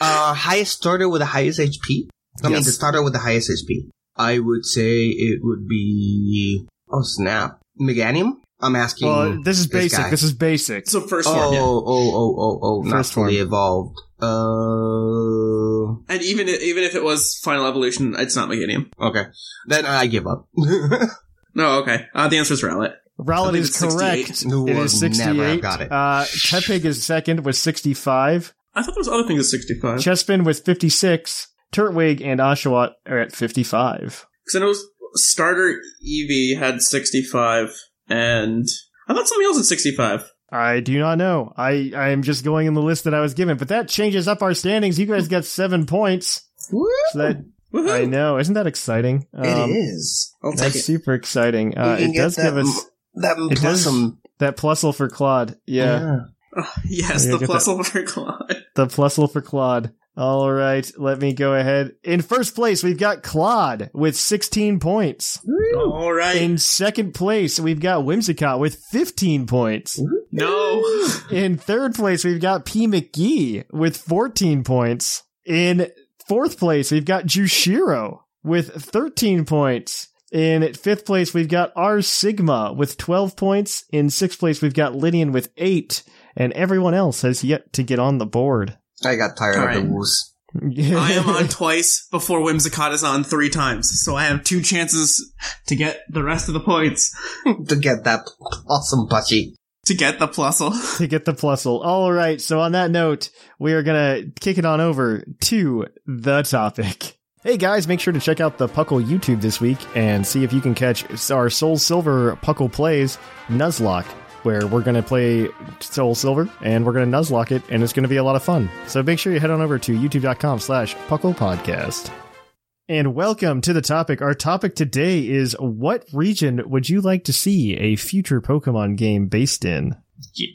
Uh, highest starter with the highest HP? I mean, the starter with the highest HP. I would say it would be, oh snap. Meganium? I'm asking. Well, this is basic. guy. This is basic. so first oh, form, yeah. oh, oh, oh, oh, not First form. fully evolved. Uh, And even even if it was final evolution, it's not Meganium. okay. Then I give up. No, okay. Uh, the answer is Rowlet. I Rowlet believe is correct. No, It is would never have 68. got it. Uh, Tepig is second with 65. I thought there was other things at sixty-five. Because Chespin with 56. Turtwig and Oshawott are at 55. Because I know starter Eevee had sixty-five, and I thought something else at sixty-five. I do not know. I, I am just going in the list that I was given, but that changes up our standings. You guys got seven points. Woo! So that, Woohoo! I know. Isn't that exciting? Um, it is. I'll take That's it. super exciting. Uh, it does that give us That It does- that plusle for Claude. Yeah. Oh, yes, the get plus that. over Claude. The plusle for Claude. All right, let me go ahead. In first place, we've got Claude with 16 points. All right. In second place, we've got Whimsicott with 15 points. no. In third place, we've got P. McGee with 14 points. In fourth place, we've got Jushiro with 13 points. In fifth place, we've got R Sigma with 12 points. In sixth place, we've got Lydian with 8. And everyone else has yet to get on the board. I got tired of the Alright. woos. I am on twice before Whimsicott is on three times, so I have two chances to get the rest of the points to get that awesome plushie. To get the plusle. to get the plusle. All right. So on that note, we are to kick it on over to the topic. Hey guys, make sure to check out the Puckle YouTube this week and see if you can catch our Soul Silver Puckle Plays Nuzlocke, where we're going to play Soul Silver and we're going to Nuzlocke it and it's going to be a lot of fun. So make sure you head on over to youtube.com slash Puckle Podcast. And welcome to the topic. Our topic today is what region would you like to see a future Pokemon game based in? Yeah.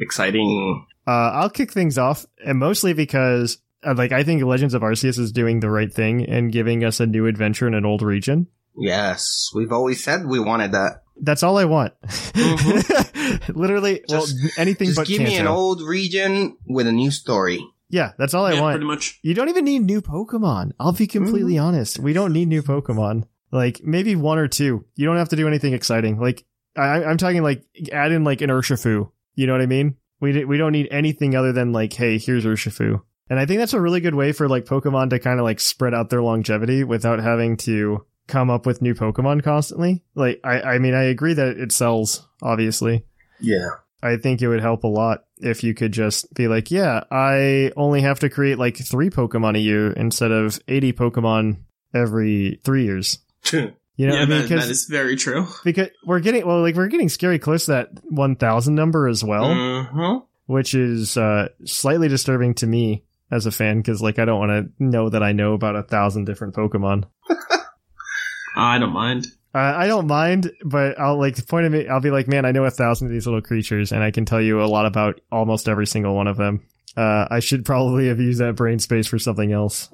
Exciting. Uh, I'll kick things off, and mostly because, uh, like, I think Legends of Arceus is doing the right thing and giving us a new adventure in an old region. Yes. We've always said we wanted that. That's all I want. Literally, Just- well, anything Just but give me an old region with a new story. Yeah, that's all I yeah, want. pretty much. You don't even need new Pokemon. I'll be completely Mm-hmm. honest. We don't need new Pokemon. Like maybe one or two. You don't have to do anything exciting. Like I, I'm talking like add in like an Urshifu. You know what I mean? We di- we don't need anything other than like, hey, here's Urshifu. And I think that's a really good way for like Pokemon to kind of like spread out their longevity without having to come up with new Pokemon constantly. Like I, I mean, I agree that it sells, obviously. Yeah. I think it would help a lot if you could just be like, yeah, I only have to create like three Pokemon a year instead of 80 Pokemon every three years. You know yeah, I mean? that, that is very true. because we're getting, well, like we're getting scary close to that 1000 number as well, Mm-hmm. which is, uh, slightly disturbing to me as a fan because like I don't want to know that I know about a thousand different Pokemon. I don't mind. Uh, I don't mind, but I'll like the point of it. I'll be like, man, I know a thousand of these little creatures, and I can tell you a lot about almost every single one of them. Uh, I should probably have used that brain space for something else.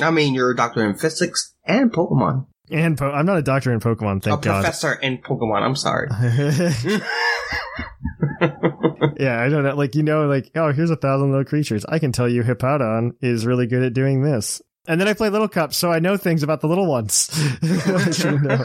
I mean, you're a doctor in physics and Pokemon. And po- I'm not a doctor in Pokemon, a thank God. A professor in Pokemon. I'm sorry. yeah, I don't know. Like you know, like oh, here's a thousand little creatures. I can tell you, Hippowdon is really good at doing this. And then I play Little Cup, so I know things about the little ones. I should know.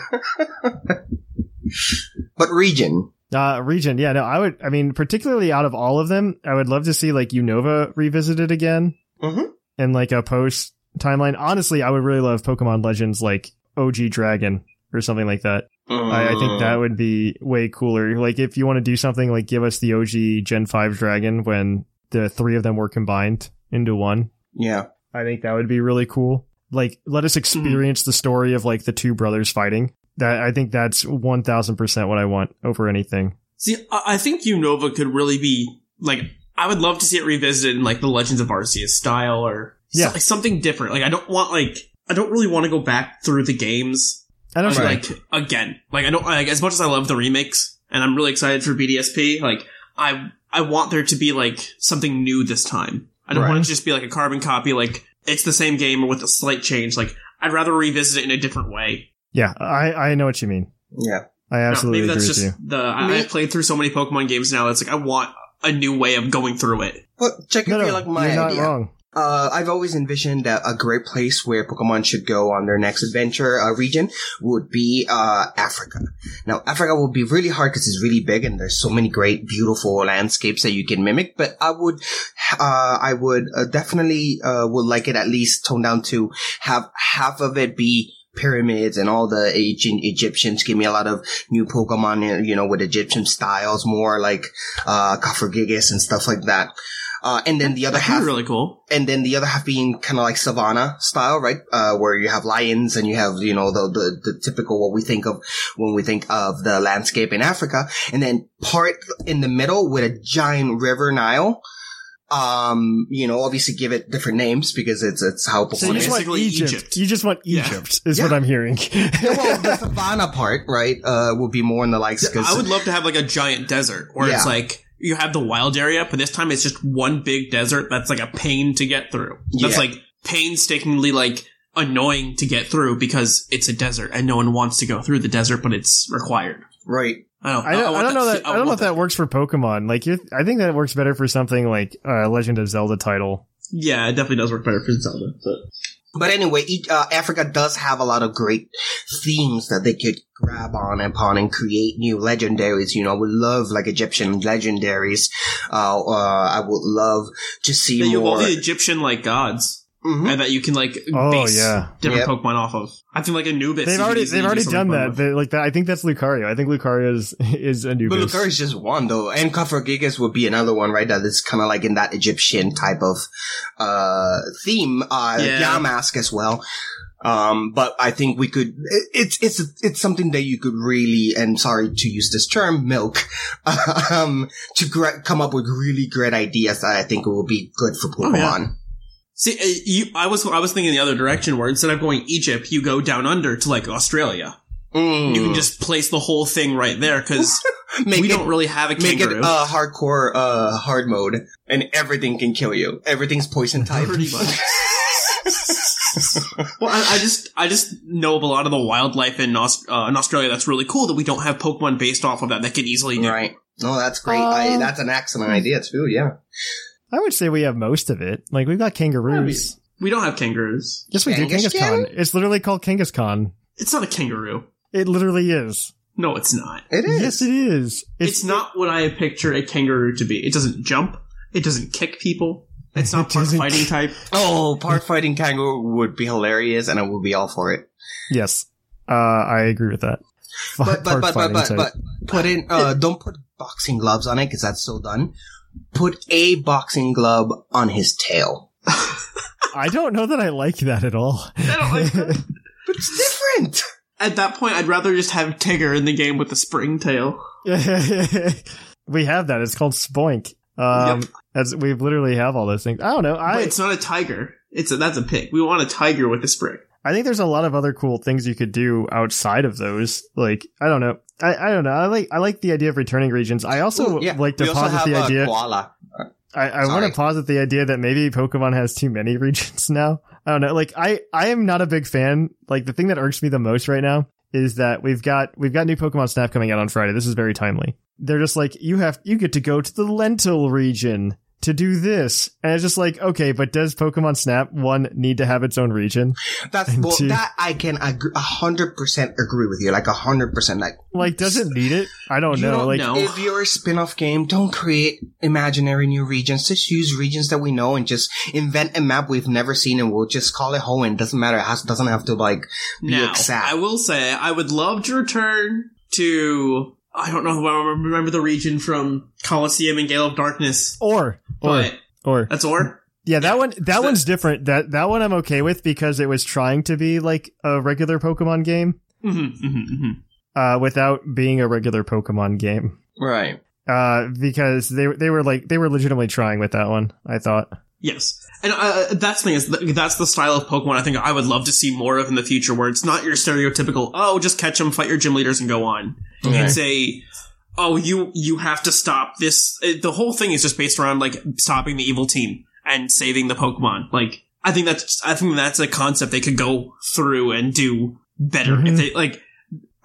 But region. Uh, region, yeah, no, I would, I mean, particularly out of all of them, I would love to see like Unova revisited again Mhm. and like a post timeline. Honestly, I would really love Pokemon Legends like OG Dragon or something like that. I, I think that would be way cooler. Like if you want to do something like give us the OG Gen 5 Dragon when the three of them were combined into one. Yeah. I think that would be really cool. Like, let us hmm. experience the story of like the two brothers fighting. That I think that's one thousand percent what I want over anything. See, I think Unova could really be like. I would love to see it revisited in like the Legends of Arceus style or Yeah. so- something different. Like I don't want like I don't really want to go back through the games I don't like again. Like I don't like as much as I love the remakes and I'm really excited for BDSP. Like I I want there to be like something new this time. I don't Right. want it to just be like a carbon copy. Like it's the same game with a slight change. Like I'd rather revisit it in a different way. Yeah, I I know what you mean. Yeah. I No, absolutely maybe agree that's with just you. the I, Me- I've played through so many Pokemon games now. It's like I want a new way of going through it. But check No, if no, you like my you're not idea. wrong. Uh, I've always envisioned that a great place where Pokemon should go on their next adventure uh, region would be uh, Africa. Now, Africa will be really hard because it's really big and there's so many great, beautiful landscapes that you can mimic. But I would, uh, I would uh, definitely uh, would like it at least toned down to have half of it be pyramids and all the ancient Egyptians give me a lot of new Pokemon, you know, with Egyptian styles, more like uh, and stuff like that. Uh, and then the other That'd half, really cool. and then the other half being kind of like savannah style, right? Uh, where you have lions and you have, you know, the, the, the typical what we think of when we think of the landscape in Africa. And then part in the middle with a giant river Nile. Um, you know, obviously give it different names because it's, it's how So you just is. want Basically Egypt. Egypt. You just want Yeah. Egypt, is Yeah. what I'm hearing. well, the savannah part, right, uh, will be more in the likes. Cause, I would love to have like a giant desert where it's like you have the wild area, but this time it's just one big desert that's like a pain to get through. That's Yeah. like painstakingly like annoying to get through because it's a desert and no one wants to go through the desert, but it's required. right. I don't. I don't, I want don't know that. fe- I don't know if that works for Pokemon. Like, you're, I think that works better for something like uh, Legend of Zelda title. Yeah, it definitely does work better for Zelda. But But anyway, each, uh, Africa does have a lot of great themes that they could grab on upon and create new legendaries. You know, I would love like Egyptian legendaries. Uh, uh, I would love to see Yeah, you have all more. the Egyptian like gods. Mhm. And that you can like Oh, base yeah. different Yep. Pokemon off of. I think like Anubis. They've already they've already done that. They, like that. I think that's Lucario. I think Lucario is is a new. But Lucario is just one though, and Cofagrigus would be another one, right? That is kind of like in that Egyptian type of uh theme. Uh, Yeah. Yamask as well. Um, but I think we could. it- It's it's it's something that you could really, and sorry to use this term, milk, um, to gra- come up with really great ideas that I think will be good for Oh, yeah. Pokemon. See, uh, you, I was I was thinking the other direction where instead of going Egypt, you go down under to like Australia. Mm. You can just place the whole thing right there because we it, don't really have a kangaroo. make kangaroo. it uh, hardcore uh hard mode, and everything can kill you. Everything's poison type. Pretty much. well, I, I just I just know of a lot of the wildlife in, Aus- uh, in Australia that's really cool that we don't have Pokemon based off of that that can easily do. Right. No, that's great. I, Uh, that's an excellent idea too. Yeah. I would say we have most of it. Like we've got kangaroos. We don't have kangaroos. Yes, we do. Kangaskhan? Kangaskhan. It's literally called Kangaskhan. It's not a kangaroo. It literally is. No, it's not. It is. Yes, it is. It's, not what I picture a kangaroo to be. It doesn't jump. It doesn't kick people. It's not It part fighting type. Oh, part fighting kangaroo would be hilarious, and I would be all for it. Yes, uh, I agree with that. But but Part but but fighting but, but put in uh don't put boxing gloves on it because that's so done. Put a boxing glove on his tail. I don't know that I like that at all. I don't like that. But it's different. At that point, I'd rather just have Tigger in the game with the spring tail. we have that. It's called Spoink. Um, Yep. as we literally have all those things. I don't know. But I it's not a tiger. It's a, that's a pig. We want a tiger with a spring. I think there's a lot of other cool things you could do outside of those. Like I don't know. I, I don't know. I like I like the idea of returning regions. I also Ooh, yeah. like to we also posit the idea. koala. I, I want to posit the idea that maybe Pokemon has too many regions now. I don't know. Like I, I am not a big fan. Like the thing that irks me the most right now is that we've got we've got new Pokemon Snap coming out on Friday. This is very timely. They're just like you have you get to go to the Lental region to do this. And it's just like, okay, but does Pokemon Snap one need to have its own region? That's And well, two- that I can a hundred percent agree with you. Like a hundred percent. Like Like, does it need it? I don't You know. don't like, know. if you're a spin-off game, don't create imaginary new regions. Just use regions that we know and just invent a map we've never seen and we'll just call it Hoenn. Doesn't matter. It has, doesn't have to like be Now, exact. I will say, I would love to return to. I don't know. I remember the region from Colosseum and Gale of Darkness, or, or, but or. that's or. Yeah, that one, that So- one's different. That, that one I'm okay with because it was trying to be like a regular Pokemon game, Mm-hmm, mm-hmm, mm-hmm. uh, without being a regular Pokemon game. right. Uh, because they, they were like, they were legitimately trying with that one, I thought. Yes, and uh, that's the thing is that's the style of Pokemon I think I would love to see more of in the future, where it's not your stereotypical oh just catch them, fight your gym leaders, and go on. Right. It's a oh you you have to stop this. The whole thing is just based around like stopping the evil team and saving the Pokemon. Like I think that's I think that's a concept they could go through and do better Mhm. if they like.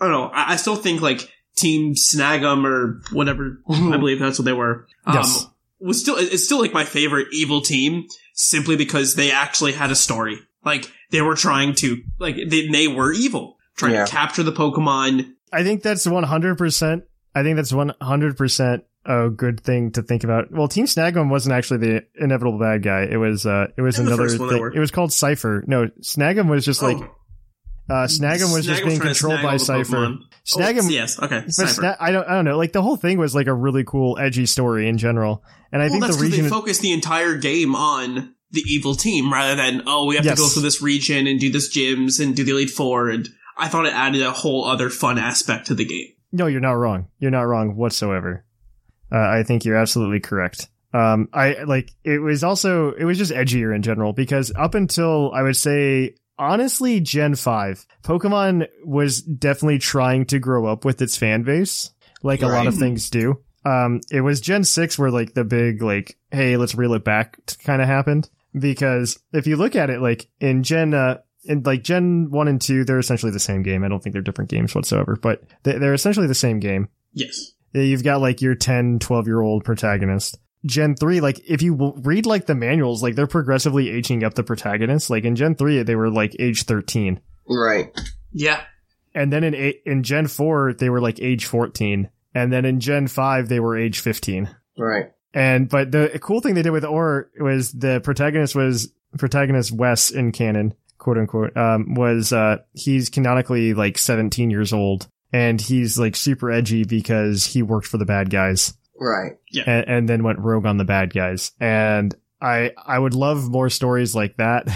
I don't know. I, I still think like Team Snag'em or whatever. I believe that's what they were. Um, Yes. Was still it's still like my favorite evil team simply because they actually had a story. Like they were trying to like they, they were evil, trying Yeah. to capture the Pokemon. I think that's 100%. I think that's 100% a good thing to think about. Well, Team Snag'em wasn't actually the inevitable bad guy. It was, uh, it was another one, thing. It was called Cipher. No, Snag'em was just like, Oh, uh, Snag'em was just being controlled by Cipher. Pokemon. Snag'em, Oh, yes, okay. but Sna- I don't, I don't know. Like the whole thing was like a really cool, edgy story in general. And I well, think that's the region, they focused the entire game on the evil team rather than oh we have Yes. to go through this region and do this gyms and do the elite four and I thought it added a whole other fun aspect to the game. No, you're not wrong. You're not wrong whatsoever. Uh, I think you're absolutely correct. Um, I like it was also it was just edgier in general because up until I would say honestly Gen five, Pokemon was definitely trying to grow up with its fan base, like a lot of things do. Um, it was Gen six where like the big like hey let's reel it back kind of happened because if you look at it like in Gen uh, in like Gen 1 and 2, they're essentially the same game. I don't think they're different games whatsoever, but they- they're essentially the same game. Yes. You've got like your 10, 12 year old protagonist. Gen 3, like if you read like the manuals, like they're progressively aging up the protagonists. Like in Gen 3, they were like age 13. Right. Yeah. And then in in Gen 4, they were like age 14. And then in Gen 5, they were age 15. Right. And but the cool thing they did with Orre was the protagonist was protagonist Wes in canon, quote unquote, um, was uh he's canonically like 17 years old and he's like super edgy because he worked for the bad guys Right. and, and then went rogue on the bad guys. And I I would love more stories like that.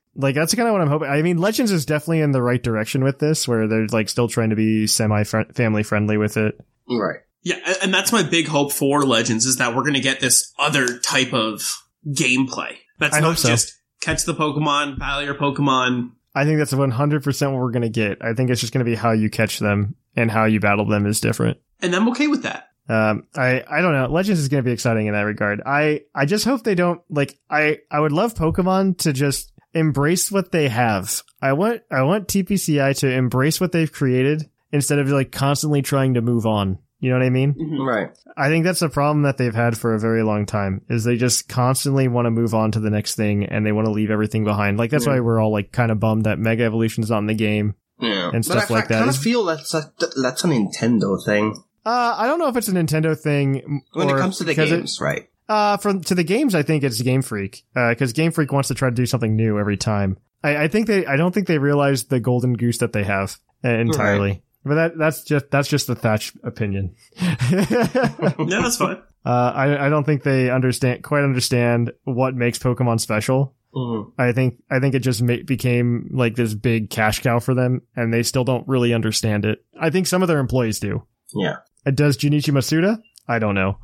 like that's kind of what I'm hoping. I mean, Legends is definitely in the right direction with this, where they're like still trying to be semi family friendly with it. Right. Yeah, and that's my big hope for Legends is that we're going to get this other type of gameplay. That's I not hope so. just catch the Pokemon, battle your Pokemon. I think that's 100% what we're going to get. I think it's just going to be how you catch them and how you battle them is different. And I'm okay with that. Um, I, I don't know. Legends is going to be exciting in that regard. I, I just hope they don't, like, I, I would love Pokemon to just embrace what they have. I want, I want TPCI to embrace what they've created instead of like constantly trying to move on. You know what I mean? Right. I think that's a problem that they've had for a very long time is they just constantly want to move on to the next thing and they want to leave everything behind. Like that's why we're all like kind of bummed that Mega Evolution's not in the game. Yeah. And stuff but I, like that. I kind of feel that's a, that's a Nintendo thing Uh, I don't know if it's a Nintendo thing when or it comes to the because it- games, right? uh, from to the games, I think it's Game Freak. Uh, because Game Freak wants to try to do something new every time. I, I think they, I don't think they realize the golden goose that they have uh, entirely. But that, that's just, that's just the Thatch opinion. Yeah, that's fine. Uh, I, I don't think they understand, quite understand what makes Pokemon special. Mhm. I think, I think it just ma- became like this big cash cow for them and they still don't really understand it. I think some of their employees do. Yeah. Uh, Does Junichi Masuda? I don't know.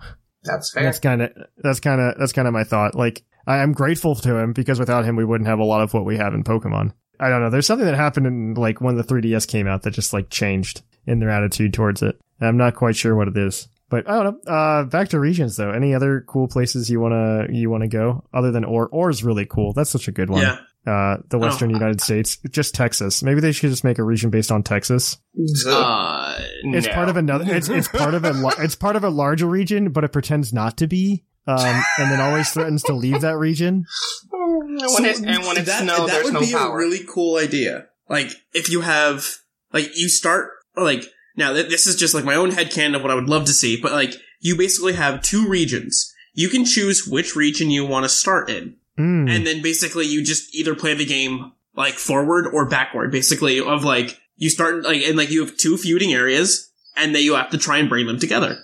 That's fair. That's kind of that's kind of that's kind of my thought. Like I am grateful to him because without him we wouldn't have a lot of what we have in Pokemon. I don't know. There's something that happened in like when the 3DS came out that just like changed in their attitude towards it. And I'm not quite sure what it is. But I don't know. Uh, back to regions though. Any other cool places you wanna you wanna go other than Orre? Orre's really cool. That's such a good one. Yeah. Uh, the Western Oh. United States, just Texas. Maybe they should just make a region based on Texas. Uh, It's No. part of another. It's it's part of a it's part of a larger region, but it pretends not to be. um, and then always threatens to leave that region. And when it's, and when it's that, snow, that there's would no be power. a really cool idea. Like if you have like you start like now th- this is just like my own head headcanon of what I would love to see, but like you basically have two regions. You can choose which region you want to start in. Mm. And then basically you just either play the game like forward or backward, basically of like you start like and like you have two feuding areas and then you have to try and bring them together.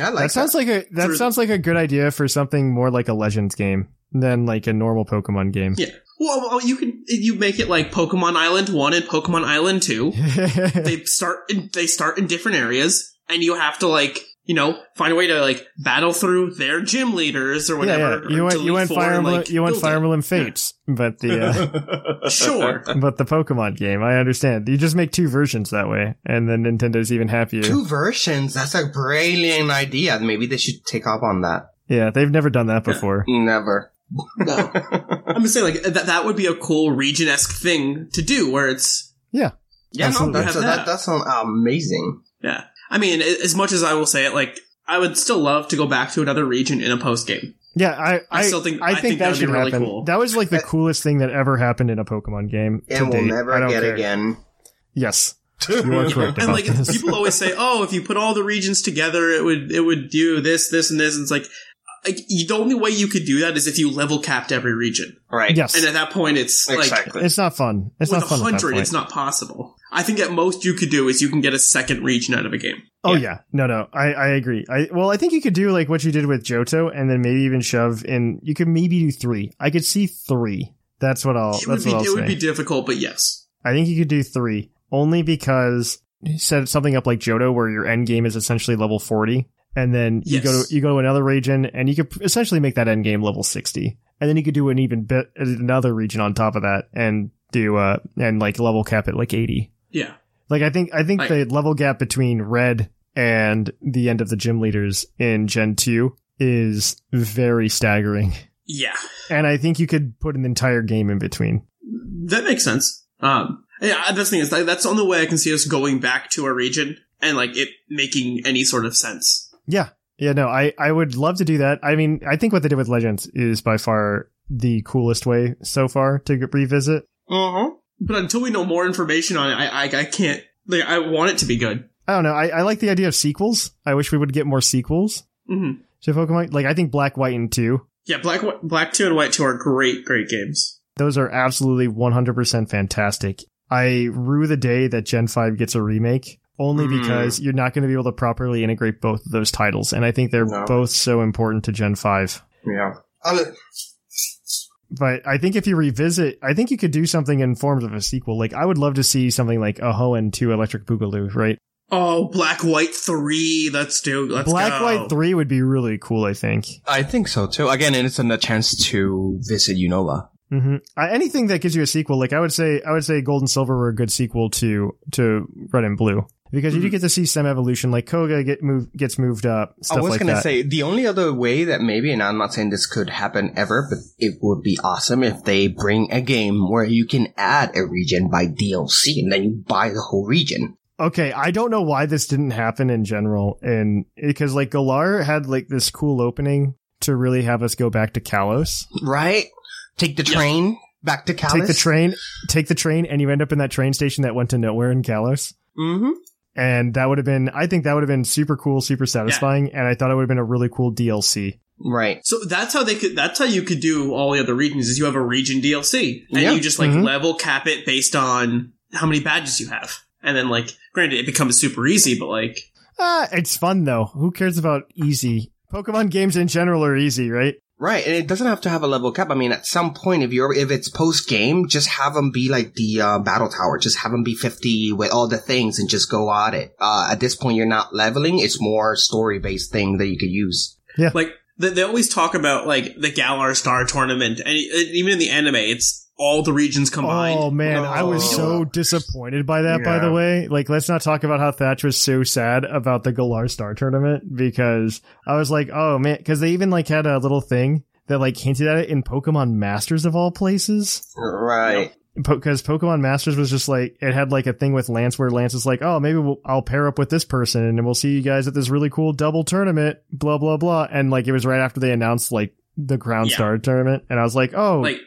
I like that sounds like a that Through- sounds like a good idea for something more like a Legends game than like a normal Pokemon game. Yeah. Well, well, you can you make it like Pokemon Island 1 and Pokemon Island 2. they start in, they start in different areas and you have to like you know find a way to like battle through their gym leaders or whatever. yeah. You or went to you went Elite Four Fire and, Emblem like, you went Fire. Emblem Fates, but the uh, Sure. but the Pokemon game, I understand. You just make two versions that way, and then Nintendo's even happier. Two versions. That's a brilliant idea. Maybe they should take up on that. Yeah, they've never done that before. Never. No. I'm just saying like that that would be a cool region esque thing to do where it's Yeah, Yeah, no, that's, Have that, that. that sounds amazing. yeah. I mean, as much as I will say it, like I would still love to go back to another region in a post game. yeah. I I, I still think- I I think think that that would should be really happen. cool. That was like the coolest thing that ever happened in a Pokemon game to And we'll date. Never get care. again. Yes, you are correct And like this. people always say, "Oh, if you put all the regions together, it would it would do this, this, and this." And it's like, like the only way you could do that is if you level capped every region, Right. yes, and at that point, it's like it's not fun. It's with not a fun. at that hundred, point. it's not possible. I think at most you could do is you can get a second region out of a game. Oh yeah, no, no, I, I agree. I well, I think you could do like what you did with Johto, and then maybe even shove in. You could maybe do three. I could see three. That's what I'll. it would That's be what I'll it say. would be difficult, but yes, I think you could do three only because you set something up like Johto, where your end game is essentially level forty, and then you go to you go to another region, and you could essentially make that end game level sixty, and then you could do an even bit another region on top of that, and do uh and like level cap it like eighty. yeah. Like I think I think the level gap between red and the end of the gym leaders in Gen 2 is very staggering. Yeah, And I think you could put an entire game in between. that makes sense. Um, yeah, that's the thing is that's the only way I can see us going back to a region and like it making any sort of sense. Yeah. Yeah, no, I, I would love to do that. I mean, I think what they did with Legends is by far the coolest way so far to revisit. Mm-hmm. But until we know more information on it, I I, I can't. Like, I want it to be good. I don't know. I, I like the idea of sequels. I wish we would get more sequels hmm to Pokemon. Like, I think Black, White, and 2, Yeah, black black two and white two are great, great games. those are absolutely 100% fantastic. I rue the day that Gen 5 gets a remake only Mm. because you're not going to be able to properly integrate both of those titles. And I think they're No. both so important to Gen 5. Yeah. Uh, But I think if you revisit, I think you could do something in forms of a sequel. Like, I would love to see something like Ahoen 2 Electric Boogaloo, right? Oh, black white three. Let's do. Let's Black go. White 3 would be really cool, I think. I think so too. Again, and it's a chance to visit Unova. hmm Uh, anything that gives you a sequel, like I would say, I would say Gold and Silver were a good sequel to to Red and Blue because you do get to see some evolution. Like Koga get moved gets moved up. Stuff I was like gonna that. say the only other way that maybe, and I'm not saying this could happen ever, but it would be awesome if they bring a game where you can add a region by DLC and then you buy the whole region. okay, I don't know why this didn't happen in general, and because like Galar had like this cool opening to really have us go back to Kalos. Right? Take the train back to Kalos. Take the train, take the train, and you end up in that train station that went to nowhere in Kalos. Mm-hmm. And that would have been, I think that would have been super cool, super satisfying, and I thought it would have been a really cool DLC. Right. So that's how they could. That's how you could do all the other regions. Is you have a region DLC and Yeah. you just like Mhm. level cap it based on how many badges you have, and then like, granted, it becomes super easy, but like, Ah, it's fun though. Who cares about easy? Pokemon games in general are easy, right? Right, and it doesn't have to have a level cap. I mean, at some point, if you're if it's post game, just have them be like the uh, battle tower. Just have them be fifty with all the things, and just go at it. Uh, at this point, you're not leveling; it's more story based thing that you could use. Yeah, like they, they always talk about like the Galar Star Tournament, and e- even in the anime, it's all the regions oh, combined. Oh man, I was Oh. so disappointed by that. By the way, like let's not talk about how Thatch was so sad about the Galar Star Tournament because I was like, oh man, because they even like had a little thing that like hinted at it in Pokemon Masters of all places. Right. because Pokemon Masters was just like it had like a thing with Lance where Lance is like, oh, maybe we'll, I'll pair up with this person and we'll see you guys at this really cool double tournament, blah blah blah. And like it was right after they announced like the Crown Yeah. Star tournament, and I was like, oh, Like,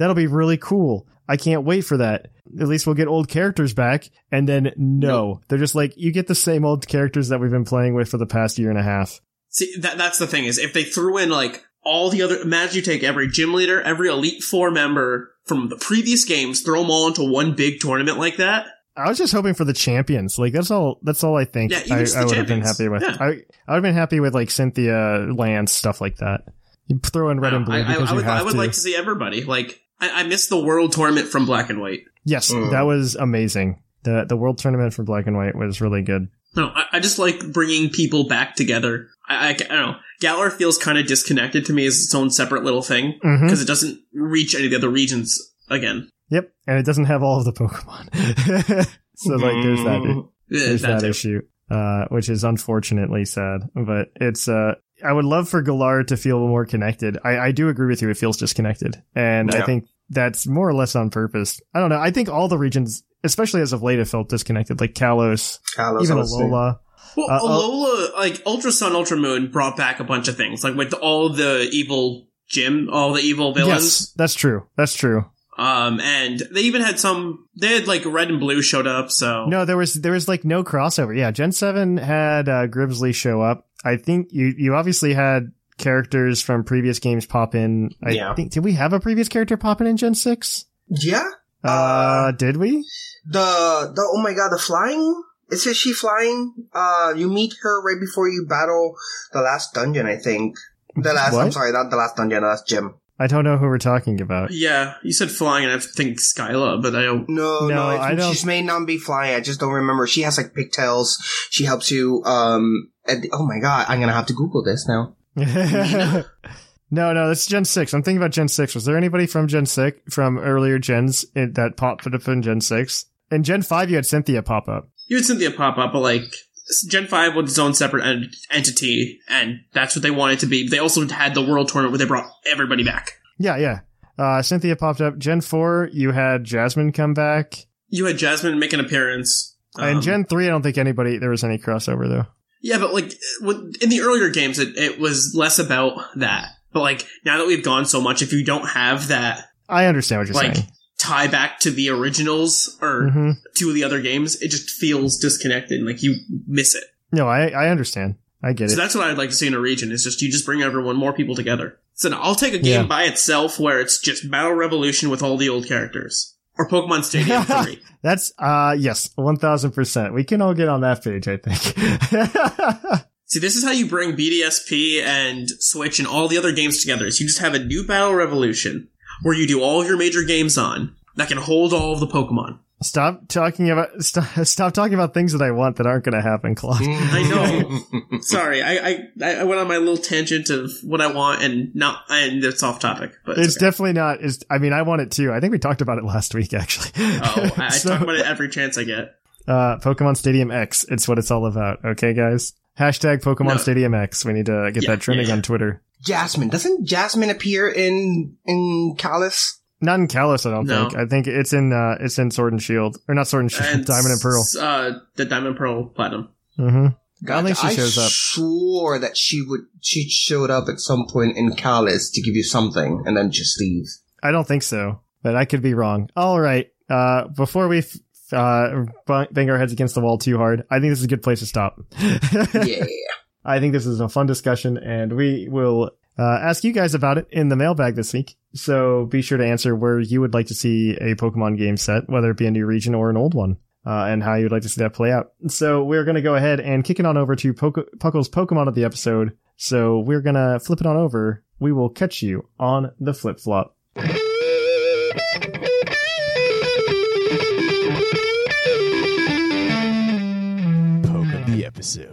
that'll be really cool. I can't wait for that. At least we'll get old characters back. And then no, they're just like you get the same old characters that we've been playing with for the past year and a half. see, that that's the thing is if they threw in like all the other, imagine you take every gym leader, every Elite Four member from the previous games, throw them all into one big tournament like that. I was just hoping for the champions. Like that's all. That's all I think. Yeah, I, I would have been happy with. Yeah. I I would have been happy with like Cynthia, Lance, stuff like that. You throw in red and blue I, because I would, I would to. like to see everybody. Like, I, I miss the World Tournament from Black and White. yes, Mm. that was amazing. the The world tournament for black and white was really good. No, I, I just like bringing people back together. I, I, I don't know. Galar feels kind of disconnected to me as its own separate little thing hmm because it doesn't reach any of the other regions again. Yep, and it doesn't have all of the Pokemon. so like, there's that. Mm. Yeah, there's that that, issue, uh, which is unfortunately sad. But it's uh, I would love for Galar to feel more connected. I, I do agree with you; it feels disconnected, and I think that's more or less on purpose. I don't know. I think all the regions, especially as of late, have felt disconnected. Like Kalos, Kalos, even I would. Alola. Well, Uh, Alola, like Ultra Sun, Ultra Moon, brought back a bunch of things, like with all the evil gym, all the evil villains. Yes, that's true. That's true. Um, and they even had some. They had like Red and Blue showed up. So No, there was there was like no crossover. Yeah, Gen Seven had uh, Grimsley show up. I think you you obviously had characters from previous games pop in. I Yeah. think did we have a previous character pop in in Gen Six? Yeah. Uh, did we? The the oh my god, the flying. Is it she flying? Uh, you meet her right before you battle the last dungeon. I think the last. I'm sorry, not the last dungeon. The last gym. I don't know who we're talking about. yeah, you said flying, and I think Skyla, but I don't. No, No, no, I I don't- She's may not be flying. I just don't remember. She has like pigtails. She helps you. Um. At oh my god, I'm gonna have to Google this now. no, no, that's Gen Six. I'm thinking about Gen Six. Was there anybody from Gen Six from earlier gens in, that popped up in Gen Six? In Gen Five, you had Cynthia pop up. You had Cynthia pop up, but like Gen Five was its own separate en- entity, and that's what they wanted to be. They also had the World Tournament where they brought everybody back. Yeah, yeah. Uh, Cynthia popped up. Gen Four, you had Jasmine come back. You had Jasmine make an appearance. and Um, Gen Three, I don't think anybody there was any crossover though. Yeah, but like in the earlier games, it, it was less about that. But like now that we've gone so much, if you don't have that I understand what you're like saying. tie back to the originals or hmm two of the other games, it just feels disconnected. and Like you miss it. No, I I understand. I get So it. So that's what I'd like to see in a region. Is just you just bring everyone, more people together. So I'll take a game Yeah. by itself where it's just Battle Revolution with all the old characters, or Pokemon Stadium Three. That's uh yes, one thousand percent. We can all get on that page, I think. See, this is how you bring BDSP and Switch and all the other games together. Is you just have a new Battle Revolution where you do all of your major games on that can hold all of the Pokemon. Stop talking about stop, stop talking about things that I want that aren't going to happen, Claude. I know. Sorry, I, I I went on my little tangent of what I want and not and it's off topic, but It's it's, okay. definitely not. Is I mean, I want it too. I think we talked about it last week, actually. oh, I, I talk about it every chance I get. uh, Pokemon Stadium X. It's what it's all about. Okay, guys. Hashtag Pokemon No. Stadium X. We need to get Yeah, that trending yeah, yeah. on Twitter. Jasmine doesn't Jasmine appear in in Kalos? Not in Kalos, I don't No. think. I think it's in uh, it's in Sword and Shield, or not Sword and Shield, And Diamond and Pearl. s- Uh, the Diamond Pearl Platinum. hmm God, I think she shows up. swore that she would. She showed up at some point in Kalos to give you something and then just leave. I don't think so, but I could be wrong. All right. Uh, before we f- uh, bang bang our heads against the wall too hard, I think this is a good place to stop. yeah. I think this is a fun discussion, and we will uh, ask you guys about it in the mailbag this week. So be sure to answer where you would like to see a Pokemon game set, whether it be a new region or an old one, uh, and how you'd like to see that play out. So we're going to go ahead and kick it on over to Poke- Puckle's Pokemon of the episode. So we're going to flip it on over. We will catch you on the flip flop. Poke of the episode.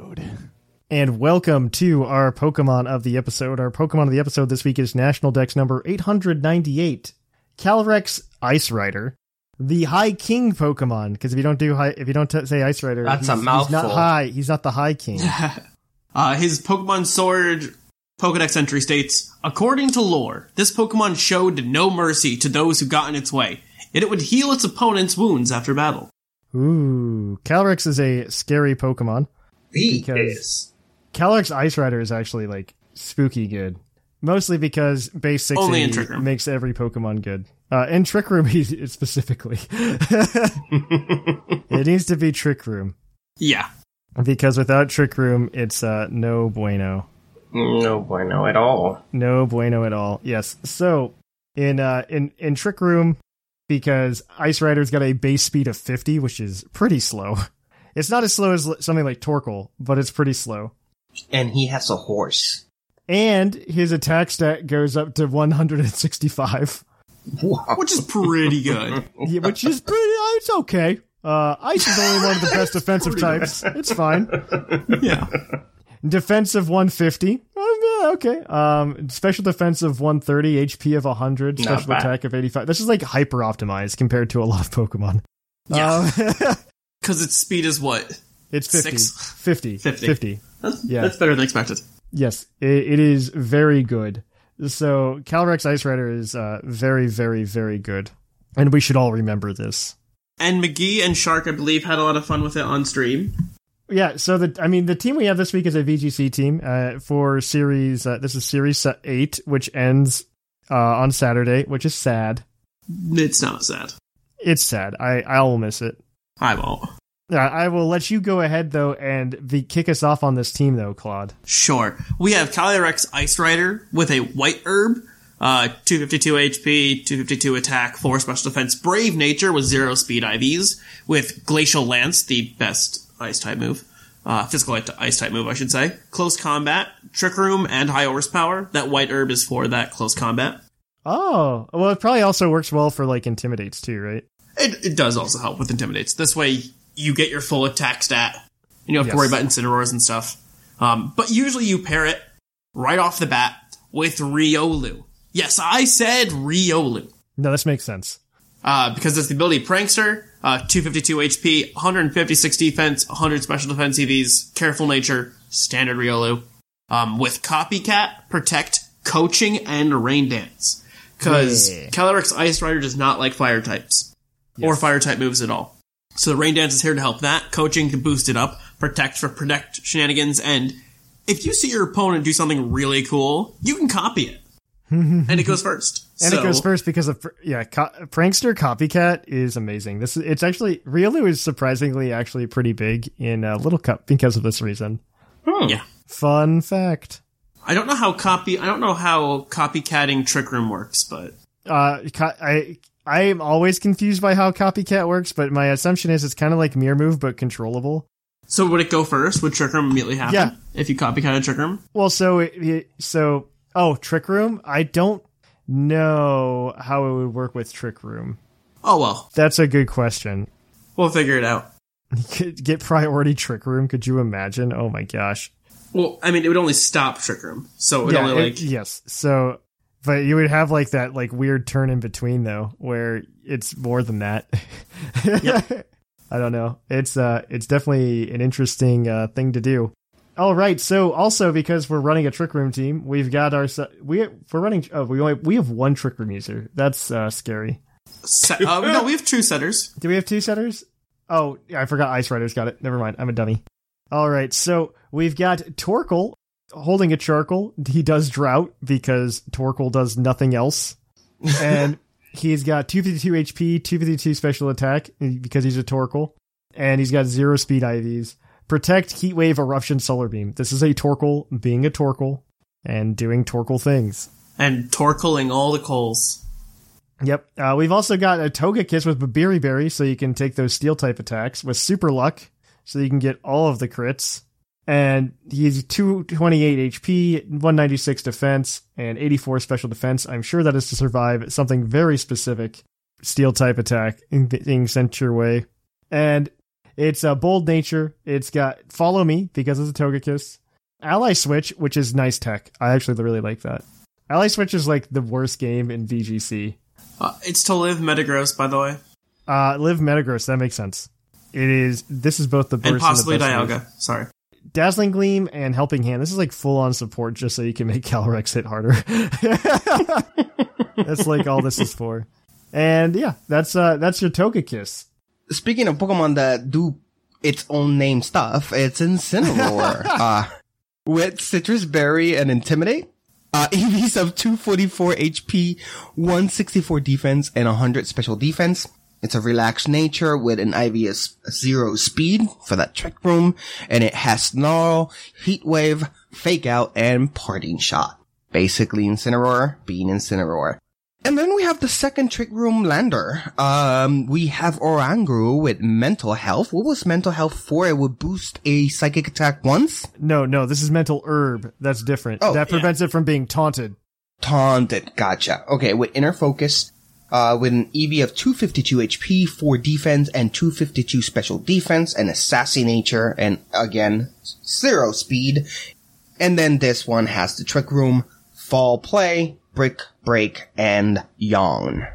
And welcome to our Pokemon of the episode. Our Pokemon of the episode this week is National Dex number 898, Calyrex Ice Rider, the High King Pokemon. Because if you don't do high, if you don't t- say Ice Rider, That's he's, a He's mouthful. not high. He's not the High King. Uh, his Pokemon Sword Pokedex entry states, according to lore, this Pokemon showed no mercy to those who got in its way. and it would heal its opponent's wounds after battle. Ooh, Calyrex is a scary Pokemon. He Because- is. Calyrex Ice Rider is actually like spooky good. Mostly because base six Only in Trick Room. makes every Pokemon good. Uh, in Trick Room he- specifically, it needs to be Trick Room Yeah. because without Trick Room, it's uh, no bueno. No bueno at all. No bueno at all. Yes. So in uh in in Trick Room, because Ice Rider's got a base speed of 50, which is pretty slow. It's not as slow as something like Torkoal, but it's pretty slow. And he has a horse. And his attack stat goes up to 165, Wow. Which is pretty good. yeah, which is pretty. uh, It's okay. Uh, Ice is only one of the best defensive types. It's fine. yeah. Defensive 150. Um, yeah, okay. Um, special defense of 130, HP of 100, Not special bad. attack of 85. This is like hyper optimized compared to a lot of Pokemon. Yeah. Um, Because its speed is what? it's 50. Six? 50. 50. 50. That's, Yeah. that's better than expected. Yes, it, it is very good. So Calyrex Ice Rider is uh, very, very, very good. And we should all remember this. And McGee and Shark, I believe, had a lot of fun with it on stream. Yeah, so the I mean the team we have this week is a VGC team uh, for series. Uh, this is series eight, which ends uh, on Saturday, which is sad. It's not sad. It's sad. I I will miss it. I won't. I will let you go ahead though and the, kick us off on this team though, Claude. Sure. We have Calyrex Ice Rider with a white herb, uh, 252 HP, 252 attack, 4 special defense, Brave Nature with 0 speed IVs, with Glacial Lance, the best ice type move. Uh, physical ice type move, I should say. Close combat, Trick Room, and high horsepower. That white herb is for that close combat. Oh, well, it probably also works well for like intimidates too, right? It, it does also help with intimidates. This way, you get your full attack stat, and you have Yes. to worry about incineroars and stuff. Um, but usually, you pair it right off the bat with Riolu. Yes, I said Riolu. No, this makes sense. Uh, because it's the ability Prankster, uh, 252 HP, 156 defense, 100 special defense EVs, careful nature, standard Riolu. Um, with Copycat, Protect, Coaching, and Rain Dance. Cause Yeah. Calyrex Ice Rider does not like fire types. Or fire type moves at all. So the Rain Dance is here to help that. Coaching to boost it up. Protect for protect shenanigans. And if you see your opponent do something really cool, you can copy it. and it goes first. And So- it goes first because of yeah, co- prankster copycat is amazing. This is it's actually Riolu is surprisingly actually pretty big in uh, Little Cup because of this reason. Yeah. Fun fact. I don't know how copy. I don't know how copycatting Trick Room works, but Uh, co- I I am always confused by how copycat works, but my assumption is it's kind of like mirror move but controllable. so would it go first? Would Trick Room immediately happen? Yeah. If you copycatted Trick Room, Well, so it, it, so oh, Trick Room. I don't know how it would work with Trick Room. oh well, That's a good question. we'll figure it out. Get priority Trick Room. Could you imagine? Oh my gosh. Well, I mean, it would only stop Trick Room, so it would only it- like yes. So, but you would have like that like weird turn in between though, where it's more than that. I don't know. It's uh, it's definitely an interesting uh, thing to do. All right. So also because we're running a trick room team, we've got our we we're running. Oh, we only we have one trick room user. That's uh, scary. set, uh, no, we have two setters. Do we have two setters? Oh, yeah, I forgot Ice Rider's got it. Never mind. I'm a dummy. All right. So we've got Torkoal holding a charcoal. He does drought because Torkoal does nothing else. And he's got 252 HP, 252 special attack because he's a Torkoal. And he's got zero speed IVs. Protect, Heat Wave, Eruption, Solar Beam. This is a Torkoal being a Torkoal and doing Torkoal things. And torkling all the coals. Yep. Uh, we've also got a Togekiss with Babiri Berry, so you can take those steel type attacks with Super Luck, so you can get all of the crits. And he's 228 HP, 196 defense, and 84 special defense. I'm sure that is to survive something very specific steel type attack being sent your way. And it's a bold nature. It's got Follow Me because it's a Togekiss. Ally Switch, which is nice tech. I actually really like that. Ally Switch is like the worst game in VGC. Uh, it's to live Metagross, by the way, Uh, live Metagross. That makes sense. It is. This is both the and possibly and Dialga. move. Sorry. Dazzling Gleam and Helping Hand. This is like full on support, just so you can make Calyrex hit harder. That's like all this is for. And yeah, that's uh that's your Togekiss. Speaking of Pokemon that do its own name stuff, it's Incineroar. uh, with Citrus Berry and Intimidate. Uh, EVs of 244 HP, 164 defense, and 100 special defense. It's a relaxed nature with an IVS zero speed for that trick room, and it has Snarl, Heat Wave, Fake Out, and Parting Shot. Basically Incineroar being Incineroar. And then we have the second trick room lander. Um, we have Oranguru with mental health. What was mental health for? It would boost a psychic attack once. No, no, this is mental herb. That's different. Oh, that prevents it from being taunted. Taunted. Gotcha. Okay, with inner focus, uh, with an EV of 252 HP, 4 defense, and 252 special defense, and a sassy nature, and again, zero speed. And then this one has the trick room, Foul Play, brick, break, and yawn.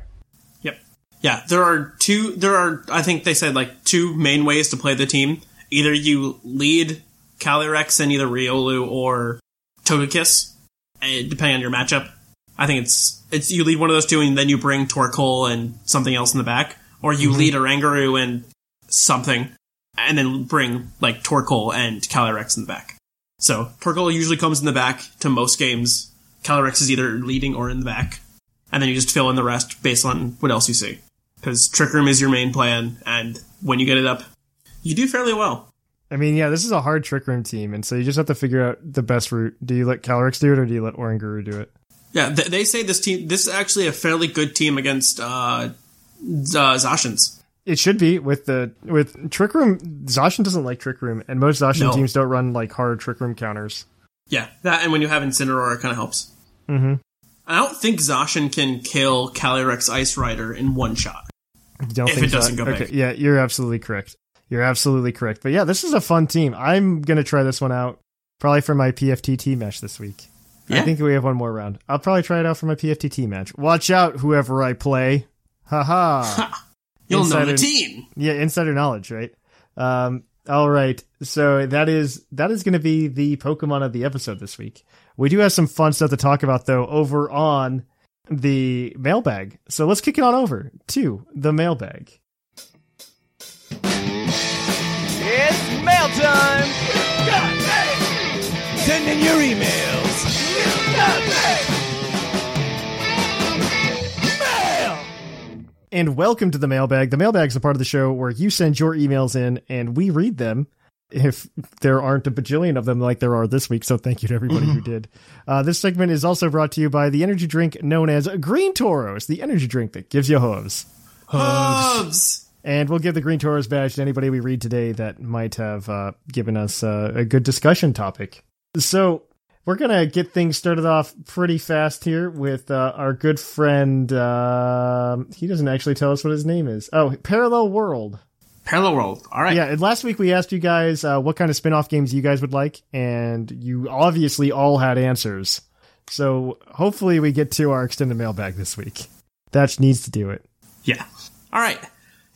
Yep. Yeah, there are two. There are, I think they said like two main ways to play the team. Either you lead Calyrex and either Riolu or Togekiss, eh, depending on your matchup. I think it's it's you lead one of those two and then you bring Torkoal and something else in the back, or you mm-hmm. lead Oranguru and something, and then bring like Torkoal and Calyrex in the back. So Torkoal usually comes in the back to most games. Calyrex is either leading or in the back, and then you just fill in the rest based on what else you see. Because Trick Room is your main plan, and when you get it up, you do fairly well. I mean, yeah, this is a hard trick room team, and so you just have to figure out the best route. Do you let Calyrex do it, or do you let Oranguru do it? Yeah, th- they say this team. This is actually a fairly good team against uh, uh, Zacians. It should be with the with trick room. Zacian doesn't like trick room, and most Zacian No. teams don't run like hard trick room counters. Yeah, that and when you have Incineroar, it kind of helps. Mm-hmm. I don't think Zacian can kill Calyrex Ice Rider in one shot. You don't If think it doesn't go okay, big. yeah, you're absolutely correct. You're absolutely correct. But yeah, this is a fun team. I'm gonna try this one out probably for my PFTT mesh this week. I think we have one more round. I'll probably try it out for my PFTT match. Watch out, whoever I play. Haha. You'll know the team. Yeah, insider knowledge, right? Um, all right. So that is that is going to be the Pokemon of the episode this week. We do have some fun stuff to talk about though over on the mailbag. So let's kick it on over to the mailbag. It's mail time! Send in your emails! Mail! And welcome to the mailbag. The mailbag is a part of the show where you send your emails in and we read them. If there aren't a bajillion of them like there are this week, so thank you to everybody who did. Uh, this segment is also brought to you by the energy drink known as Green Toros, the energy drink that gives you hooves. Hubs. And we'll give the Green Toros badge to anybody we read today that might have uh, given us uh, a good discussion topic. So we're gonna get things started off pretty fast here with uh, our good friend. Uh, he doesn't actually tell us what his name is. Oh, Parallel World. Parallel World. All right. Yeah, and last week we asked you guys uh, what kind of spin-off games you guys would like, and you obviously all had answers. So hopefully we get to our extended mailbag this week. That needs to do it. Yeah. All right.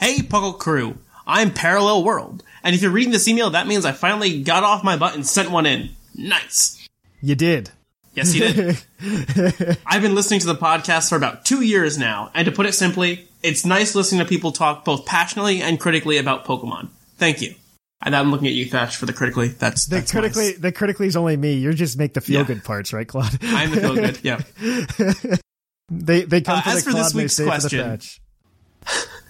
Hey, Puckle Crew. I'm Parallel World. And if you're reading this email, that means I finally got off my butt and sent one in. Nice. You did. Yes, you did. I've been listening to the podcast for about two years now, and to put it simply, it's nice listening to people talk both passionately and critically about Pokemon. Thank you. And I'm looking at you, Thatch, for the critically. That's, The that's critically, nice. the critically is only me. You just make the feel Yeah. good parts, right, Claude? I'm the feel good. Yeah. they they come Uh, for as the for this Claude, they week's stay for the question.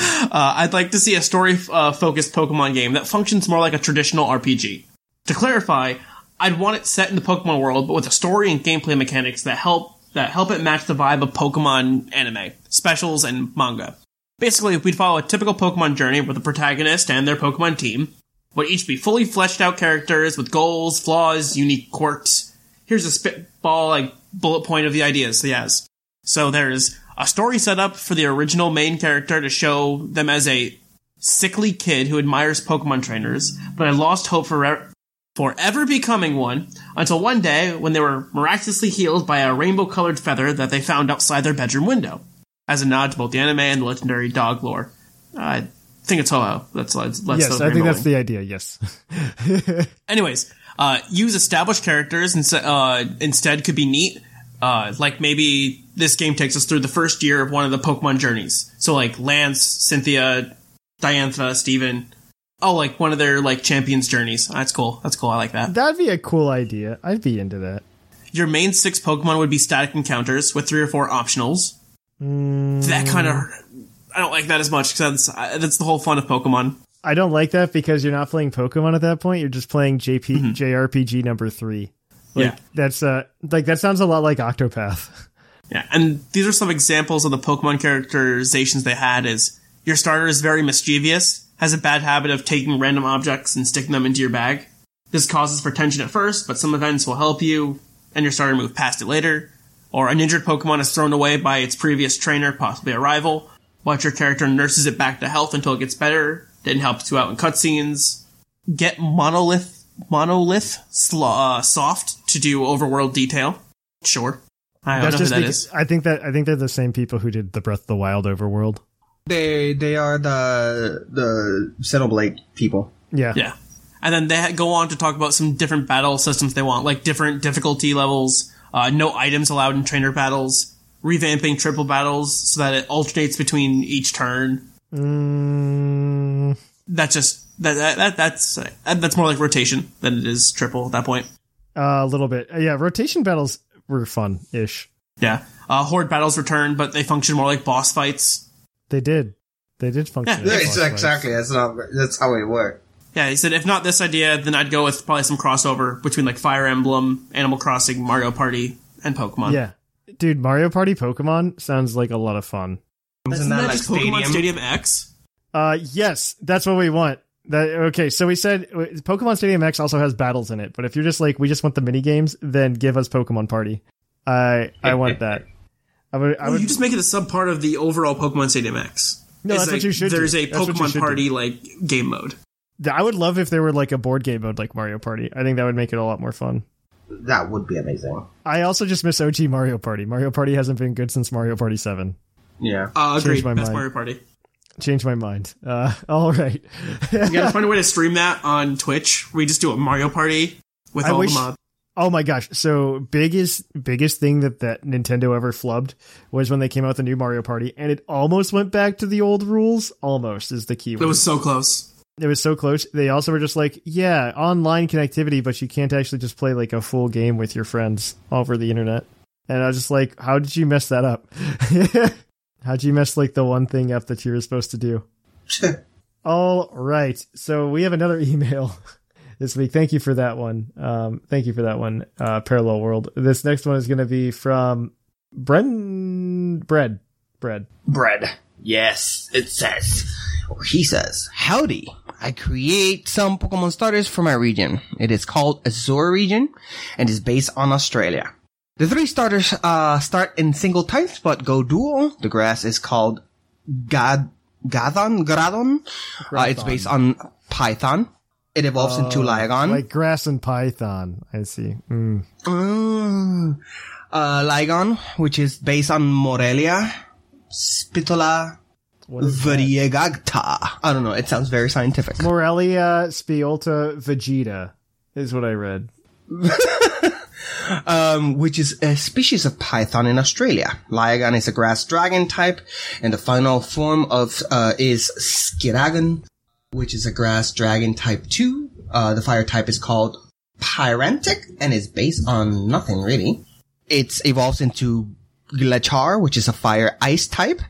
Uh, I'd like to see a story-focused Pokemon game that functions more like a traditional RPG. To clarify, I'd want it set in the Pokemon world, but with a story and gameplay mechanics that help that help it match the vibe of Pokemon anime, specials, and manga. Basically, if we'd follow a typical Pokemon journey with the protagonist and their Pokemon team, would each be fully fleshed out characters with goals, flaws, unique quirks. Here's a spitball like bullet point of the ideas he has. So there's a story set up for the original main character to show them as a sickly kid who admires Pokemon trainers, but had lost hope for ever becoming one until one day when they were miraculously healed by a rainbow colored feather that they found outside their bedroom window. As a nod to both the anime and the legendary dog lore. I think it's Ho-Oh. That's, let's, let's Yes, I think that's the idea. Yes. Anyways, uh, use established characters and uh, instead could be neat Uh, like maybe this game takes us through the first year of one of the Pokemon journeys. So like Lance, Cynthia, Diantha, Steven. Oh, like one of their like champions journeys. That's cool. That's cool. I like that. That'd be a cool idea. I'd be into that. Your main six Pokemon would be static encounters with three or four optionals. That kind of I don't like that as much because that's uh, that's the whole fun of Pokemon. I don't like that because you're not playing Pokemon at that point. You're just playing JP JRPG number three. Like Yeah. that's uh like that sounds a lot like Octopath. Yeah, and these are some examples of the Pokemon characterizations they had. Is your starter is very mischievous, has a bad habit of taking random objects and sticking them into your bag. This causes for tension at first, but some events will help you, and your starter move past it later. Or an injured Pokemon is thrown away by its previous trainer, possibly a rival. Watch your character nurses it back to health until it gets better, then helps you out in cutscenes. Get Monolith Monolith sl- uh, Soft to do overworld detail. Sure. I don't know who that. I think that I think they're the same people who did the Breath of the Wild overworld. They they are the the Xenoblade people. Yeah. Yeah. And then they go on to talk about some different battle systems they want, like different difficulty levels, uh, no items allowed in trainer battles, revamping triple battles so that it alternates between each turn. Mm, That's just that, that, that that's uh, that's more like rotation than it is triple at that point. a little bit. Uh, yeah, rotation battles were fun ish. Yeah. Uh, horde battles return, but they function more like boss fights. They did. They did function. Yeah, as It's boss fights. exactly that's not that's how it worked. Yeah, he said if not this idea, then I'd go with probably some crossover between like Fire Emblem, Animal Crossing, Mario Party, and Pokemon. Yeah. Dude, Mario Party Pokemon sounds like a lot of fun. Isn't Isn't that, that like just Pokemon Stadium? Stadium X? Uh yes, that's what we want. That okay, so we said uh, Pokemon Stadium X also has battles in it, but if you're just like we just want the mini games, then give us Pokemon Party. I I want that. I would I would you just make it a sub part of the overall Pokemon Stadium X. No, It's that's what you should do. There's a That's Pokemon Party do. like game mode. I would love if there were like a board game mode like Mario Party. I think that would make it a lot more fun. That would be amazing. I also just miss OG Mario Party. Mario Party hasn't been good since Mario Party 7. Yeah. Uh, Changed agreed. my Best mind. Mario Party. Changed my mind. Uh, all right. You gotta find a way to stream that on Twitch. We just do a Mario Party with I all wish- the mods. Oh my gosh! So biggest biggest thing that that Nintendo ever flubbed was when they came out with the new Mario Party, and it almost went back to the old rules. Almost is the key It was so close. it was so close. They also were just like, yeah, online connectivity, but you can't actually just play like a full game with your friends over the internet. And I was just like, how did you mess that up? How'd you mess like the one thing up that you were supposed to do? All right. So we have another email this week. Thank you for that one. Um, thank you for that one, uh, Parallel World. This next one is going to be from Bren Bread. Bread. bread. Yes, it says. Or he says, Howdy. I create some Pokemon starters for my region. It is called Azure region and is based on Australia. The three starters uh, start in single types but go dual. The grass is called Gad Gadon Gradon. Uh, it's based on Python. It evolves into Lygon. Like grass and python. I see. Mm. Mm. Uh, which is based on Morelia, Spitola? Variegata. I don't know. It sounds very scientific. Morelia spiolta vegeta is what I read. Um, which is a species of python in Australia. Lyagon is a grass dragon type, and the final form of uh, is Skiragon, which is a grass dragon type two. Uh, the fire type is called Pyrantic, and is based on nothing really. It evolves into Glachar, which is a fire ice type.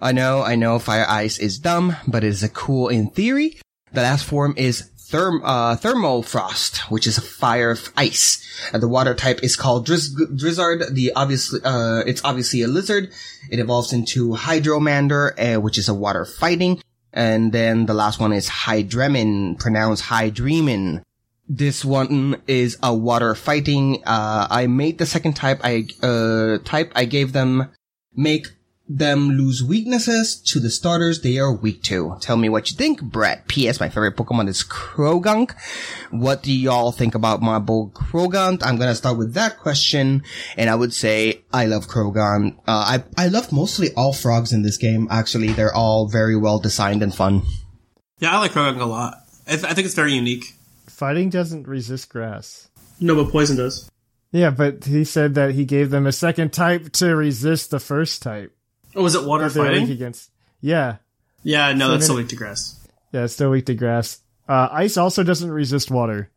I know, I know, fire ice is dumb, but it is a cool in theory. The last form is therm, uh, thermal frost, which is a fire of ice. And the water type is called Drizz- Drizzard. The obviously, uh, it's obviously a lizard. It evolves into Hydromander, uh, which is a water fighting. And then the last one is Hydremin, pronounced Hydremin. This one is a water fighting. Uh, I made the second type. I, uh, type I gave them make them lose weaknesses to the starters they are weak to. Tell me what you think, Brett. P.S. My favorite Pokemon is Croagunk. What do y'all think about my boy Croagunk? I'm gonna start with that question, and I would say I love Croagunk. Uh, I I love mostly all frogs in this game. Actually, they're all very well designed and fun. Yeah, I like Croagunk a lot. I, th- I think it's very unique. Fighting doesn't resist grass. No, but poison does. Yeah, but he said that he gave them a second type to resist the first type. Oh, was it water that they're weak fighting? against. Yeah, Yeah, no, So that's still then- weak to grass. yeah, it's still weak to grass. Uh, ice also doesn't resist water.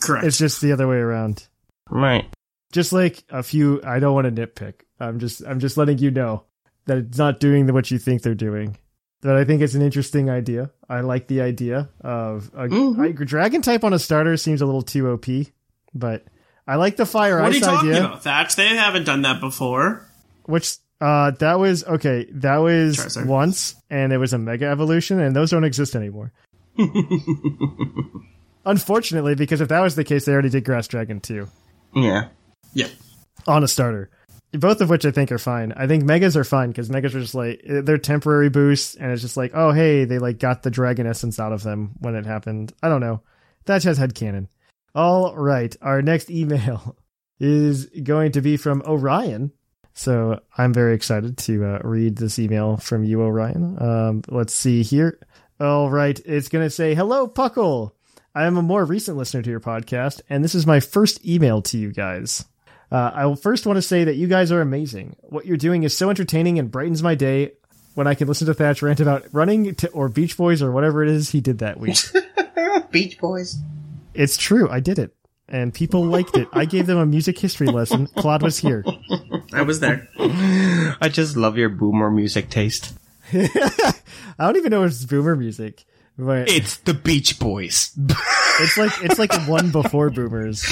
Correct. It's just the other way around. Right. Just like a few, I don't want to nitpick. I'm just, I'm just letting you know that it's not doing the, what you think they're doing. But I think it's an interesting idea. I like the idea of a, Mhm. a dragon type on a starter seems a little too OP, but I like the fire what are you talking idea. about, Thatch? They haven't done that before. Which uh that was okay, that was Charizard. once and it was a mega evolution and those don't exist anymore. Unfortunately, because if that was the case, they already did Grass Dragon too Yeah. Yeah. on a starter. Both of which I think are fine. I think megas are fine because megas are just like they're temporary boosts, and it's just like, oh hey, they like got the dragon essence out of them when it happened. I don't know. That has headcanon. All right, our next email is going to be from Orion. So I'm very excited to uh, read this email from you, Orion. Um, let's see here. All right, it's going to say, "Hello, Puckle. I am a more recent listener to your podcast, and this is my first email to you guys." Uh, I will first want to say that you guys are amazing. What you're doing is so entertaining and brightens my day when I can listen to Thatch rant about running to, or Beach Boys or whatever it is he did that week. Beach Boys. it's true, I did it. And people liked it. I gave them a music history lesson. Claude was here. I was there. I just love your boomer music taste. I don't even know if it's boomer music, but It's the Beach Boys. it's like it's like one before boomers.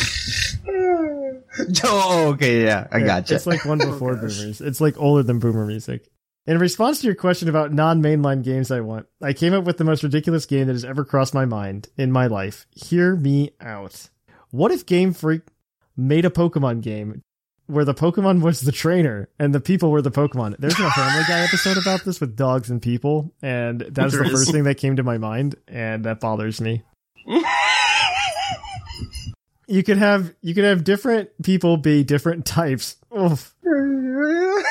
oh, okay, yeah, I got gotcha. It's like one oh, before boomers. It's like older than boomer music. In response to your question about non-mainline games I want, I came up with the most ridiculous game that has ever crossed my mind in my life. Hear me out. What if Game Freak made a Pokemon game where the Pokemon was the trainer and the people were the Pokemon? There's a Family Guy episode about this with dogs and people, and that's the first thing that came to my mind, and that bothers me. you could have you could have different people be different types. Oof.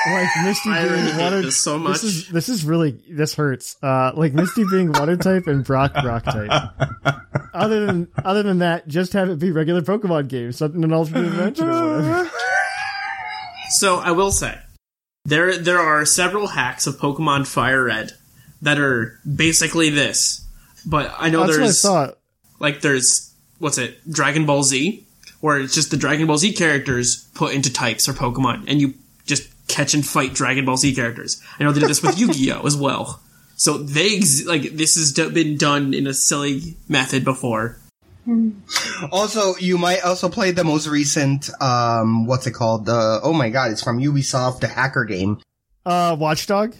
Like Misty being water. this so much. This is this is really this hurts. Uh, like Misty being water type and Brock rock type. Other than other than that, just have it be regular Pokemon games, something an alternate dimension or whatever. So I will say, there there are several hacks of Pokemon Fire Red that are basically this. But I know That's what I there's thought. like there's what's it Dragon Ball Z, where it's just the Dragon Ball Z characters put into types or Pokemon, and you catch and fight Dragon Ball Z characters. I know they did this with Yu-Gi-Oh as well. So they ex- like this has been done in a silly method before. Also, you might also play the most recent, um, what's it called? The, oh my god, it's from Ubisoft, the hacker game. Uh, Watchdog.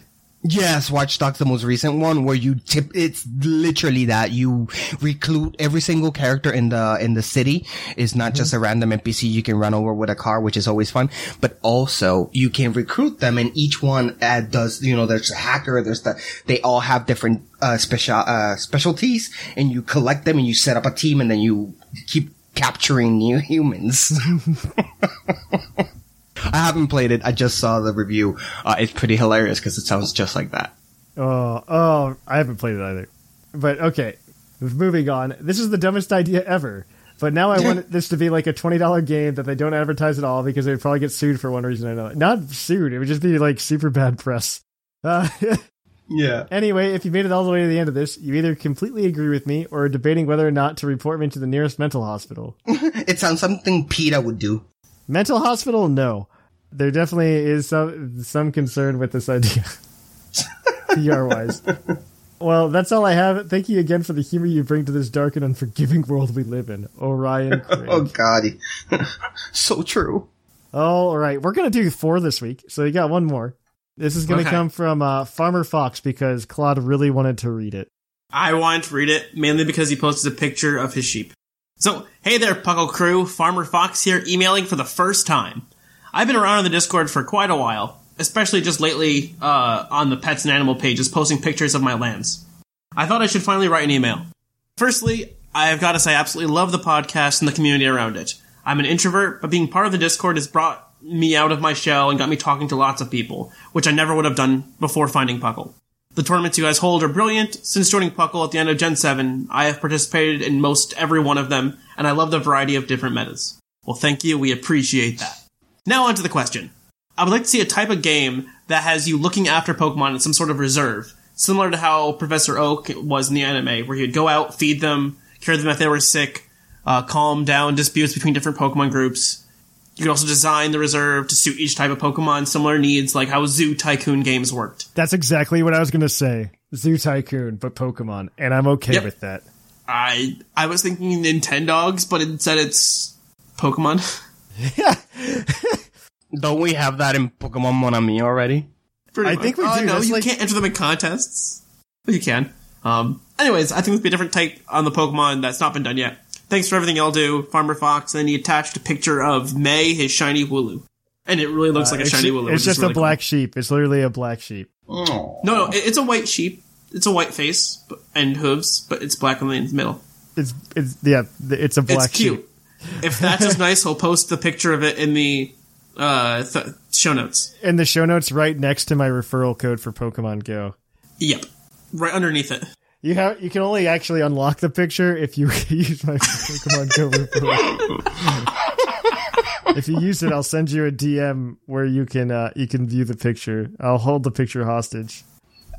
Yes, Watch Dogs, the most recent one, where you tip, it's literally that you recruit every single character in the, in the city. It's not just a random NPC you can run over with a car, which is always fun, but also you can recruit them and each one uh, does, you know, there's a hacker, there's the, they all have different, uh, special, uh, specialties and you collect them and you set up a team and then you keep capturing new humans. I haven't played it. I just saw the review. Uh, it's pretty hilarious because it sounds just like that. Oh, oh, I haven't played it either. But okay, moving on. This is the dumbest idea ever. But now I want this to be like a twenty dollar game that they don't advertise at all because they'd probably get sued for one reason or another. Not sued; it would just be like super bad press. Uh, Yeah. anyway, if you made it all the way to the end of this, you either completely agree with me or are debating whether or not to report me to the nearest mental hospital. It sounds something PETA would do. Mental hospital? No. There definitely is some some concern with this idea. PR wise. Well, that's all I have. Thank you again for the humor you bring to this dark and unforgiving world we live in. Orion Craig. Oh god. so true. All right, we're gonna do four this week, so you got one more. This is gonna Okay. come from uh, Farmer Fox because Claude really wanted to read it. I wanted to read it mainly because he posted a picture of his sheep. So, hey there, Puckle crew. Farmer Fox here, emailing for the first time. I've been around on the Discord for quite a while, especially just lately uh, on the pets and animal pages, posting pictures of my lambs. I thought I should finally write an email. Firstly, I've got to say I absolutely love the podcast and the community around it. I'm an introvert, but being part of the Discord has brought me out of my shell and got me talking to lots of people, which I never would have done before finding Puckle. The tournaments you guys hold are brilliant. Since joining Puckle at the end of Gen 7, I have participated in most every one of them, and I love the variety of different metas. Well, thank you. We appreciate that. Now on to the question. I would like to see a type of game that has you looking after Pokemon in some sort of reserve, similar to how Professor Oak was in the anime, where he'd go out, feed them, cure them if they were sick, uh, calm down disputes between different Pokemon groups. You could also design the reserve to suit each type of Pokemon, similar needs, like how Zoo Tycoon games worked. That's exactly what I was gonna say. Zoo Tycoon, but Pokemon, and I'm okay Yep. with that. I I was thinking Nintendogs, but instead it's Pokemon. Don't we have that in Pokemon Monami already? Pretty I much. think we Uh, do. No, That's you like- can't enter them in contests. But you can. Um, anyways, I think there'll be a different take on the Pokemon that's not been done yet. Thanks for everything y'all do, Farmer Fox. And then he attached a picture of May, his shiny Wooloo. And it really looks like a it's shiny Wooloo. it's which is just really a black sheep. It's literally a black sheep. cool. No, no, it- it's a white sheep. It's a white face but- and hooves, but it's black in the middle. It's it's yeah. It's a black it's cute. sheep. If that's as nice, we'll post the picture of it in the uh, th- show notes. In the show notes, right next to my referral code for Pokemon Go. Yep. Right underneath it. You have you can only actually unlock the picture if you use my Pokemon Go referral. if you use it, I'll send you a DM where you can uh, you can view the picture. I'll hold the picture hostage.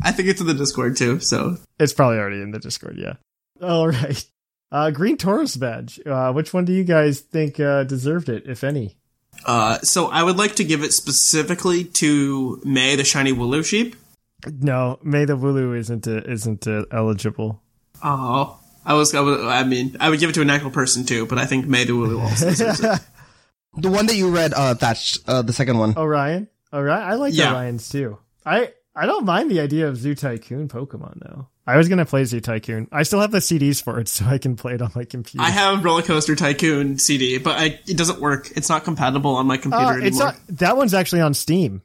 I think it's in the Discord too, so It's probably already in the Discord. Yeah. All right. Uh, Green Taurus badge. Uh, which one do you guys think uh, deserved it, if any? Uh, so I would like to give it specifically to May, the shiny Wooloo sheep. No, May the Wooloo isn't uh, isn't uh, eligible. Oh, I was, I was, I mean, I would give it to an actual person too, but I think May the Wooloo also deserves it. The one that you read, uh, Thatch, uh, the second one. Orion. Orion. I like Yeah. Orions too. I I don't mind the idea of Zoo Tycoon Pokemon though. I was gonna play Zoo Tycoon. I still have the CDs for it, so I can play it on my computer. I have Roller Coaster Tycoon CD, but I, it doesn't work. It's not compatible on my computer Uh, anymore. it's not, that one's actually on Steam.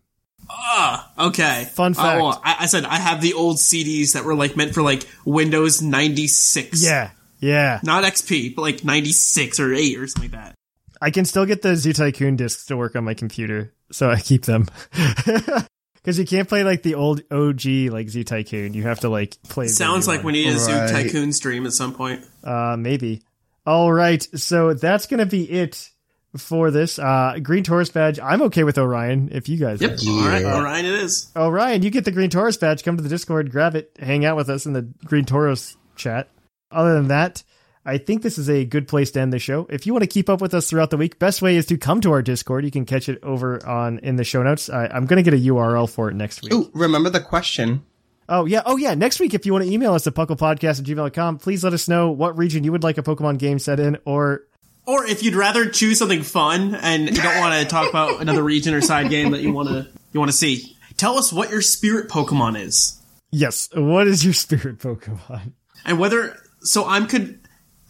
Ah, okay. Fun Oh, fact. I, I said I have the old CDs that were like meant for like Windows 96. Yeah, yeah. Not XP, but like 96 or 8 or something like that. I can still get the Zoo Tycoon discs to work on my computer, so I keep them. Because you can't play like the old OG like Zoo Tycoon. You have to like play. Sounds new like we need a Zoo Right. Tycoon stream at some point. Uh, maybe. All right, so that's gonna be it for this. Uh, Green Taurus badge. I'm okay with Orion. If you guys, Yep. are. All right. Orion it is. Orion, you get the Green Taurus badge. Come to the Discord, grab it, hang out with us in the Green Taurus chat. Other than that, I think this is a good place to end the show. If you want to keep up with us throughout the week, best way is to come to our Discord. You can catch it over on in the show notes. I, I'm going to get a URL for it next week. Ooh, remember the question? Oh yeah, oh yeah. Next week, if you want to email us at pucklepodcast at gmail.com, please let us know what region you would like a Pokemon game set in, or Or if you'd rather choose something fun and you don't want to talk about another region or side game that you want to you want to see, tell us what your spirit Pokemon is yes, what is your spirit Pokemon? and whether. So I'm con-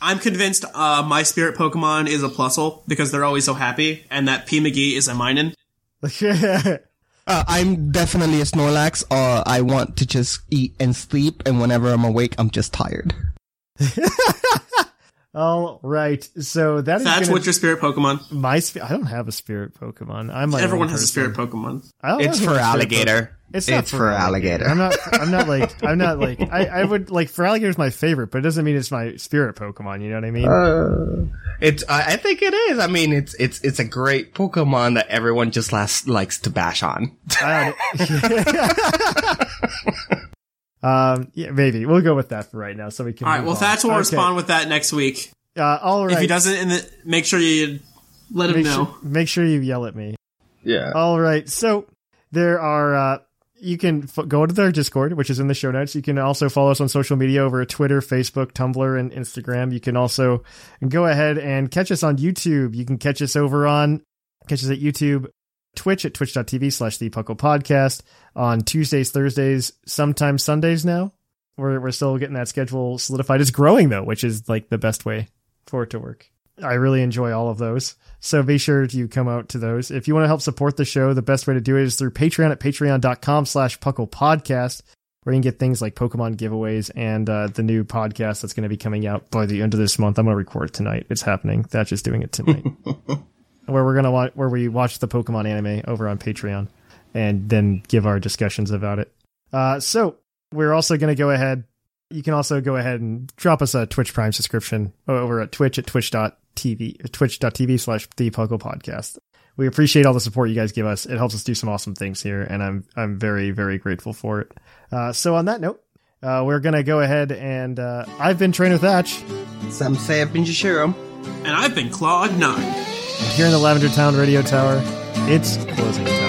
I'm convinced uh, my spirit Pokemon is a Plusle because they're always so happy, and that P McGee is a Minun. Uh, I'm definitely a Snorlax, or I want to just eat and sleep, and whenever I'm awake, I'm just tired. All right, so that is That's gonna- what's your spirit Pokemon. my. Sp- I don't have a spirit Pokemon. I'm my Everyone has a spirit Pokemon. I don't It's for a spirit alligator. It's not It's Feraligatr. I'm not. I'm not like. I'm not like. I, I would like Feraligatr's my favorite, but it doesn't mean it's my spirit Pokemon. You know what I mean? Uh, It's. I I think it is. I mean, it's it's it's a great Pokemon that everyone just las- likes to bash on. I don't- um. Yeah. Maybe we'll go with that for right now, so we can. All right. Well, on. Thatch will Okay. respond with that next week. Uh, all right. If he doesn't, in the, make sure you let him make know. sure, make sure you yell at me. Yeah. All right. So there are. Uh, you can f- go to their Discord, which is in the show notes. You can also follow us on social media over Twitter, Facebook, Tumblr, and Instagram. You can also go ahead and catch us on YouTube. You can catch us over on catch us at YouTube, Twitch at twitch.tv slash the Puckle Podcast on Tuesdays, Thursdays, sometimes Sundays now. We're we're still getting that schedule solidified. It's growing though, which is like the best way for it to work. I really enjoy all of those. So be sure to come out to those. If you want to help support the show, the best way to do it is through Patreon at patreon.com slash Puckle Podcast, where you can get things like Pokemon giveaways and uh, the new podcast that's going to be coming out by the end of this month. I'm going to record tonight. It's happening. That's just doing it tonight. where we're going to watch, where we watch the Pokemon anime over on Patreon and then give our discussions about it. Uh, so we're also going to go ahead You can also go ahead and drop us a Twitch Prime subscription over at Twitch at twitch.tv, twitch.tv slash the Puckle Podcast. We appreciate all the support you guys give us. It helps us do some awesome things here, and I'm I'm very very grateful for it. Uh, so on that note, uh, we're gonna go ahead and uh, I've been Trainer Thatch. Some say I've been Jashiro. And I've been Claude Nine. And here in the Lavender Town Radio Tower, it's closing time.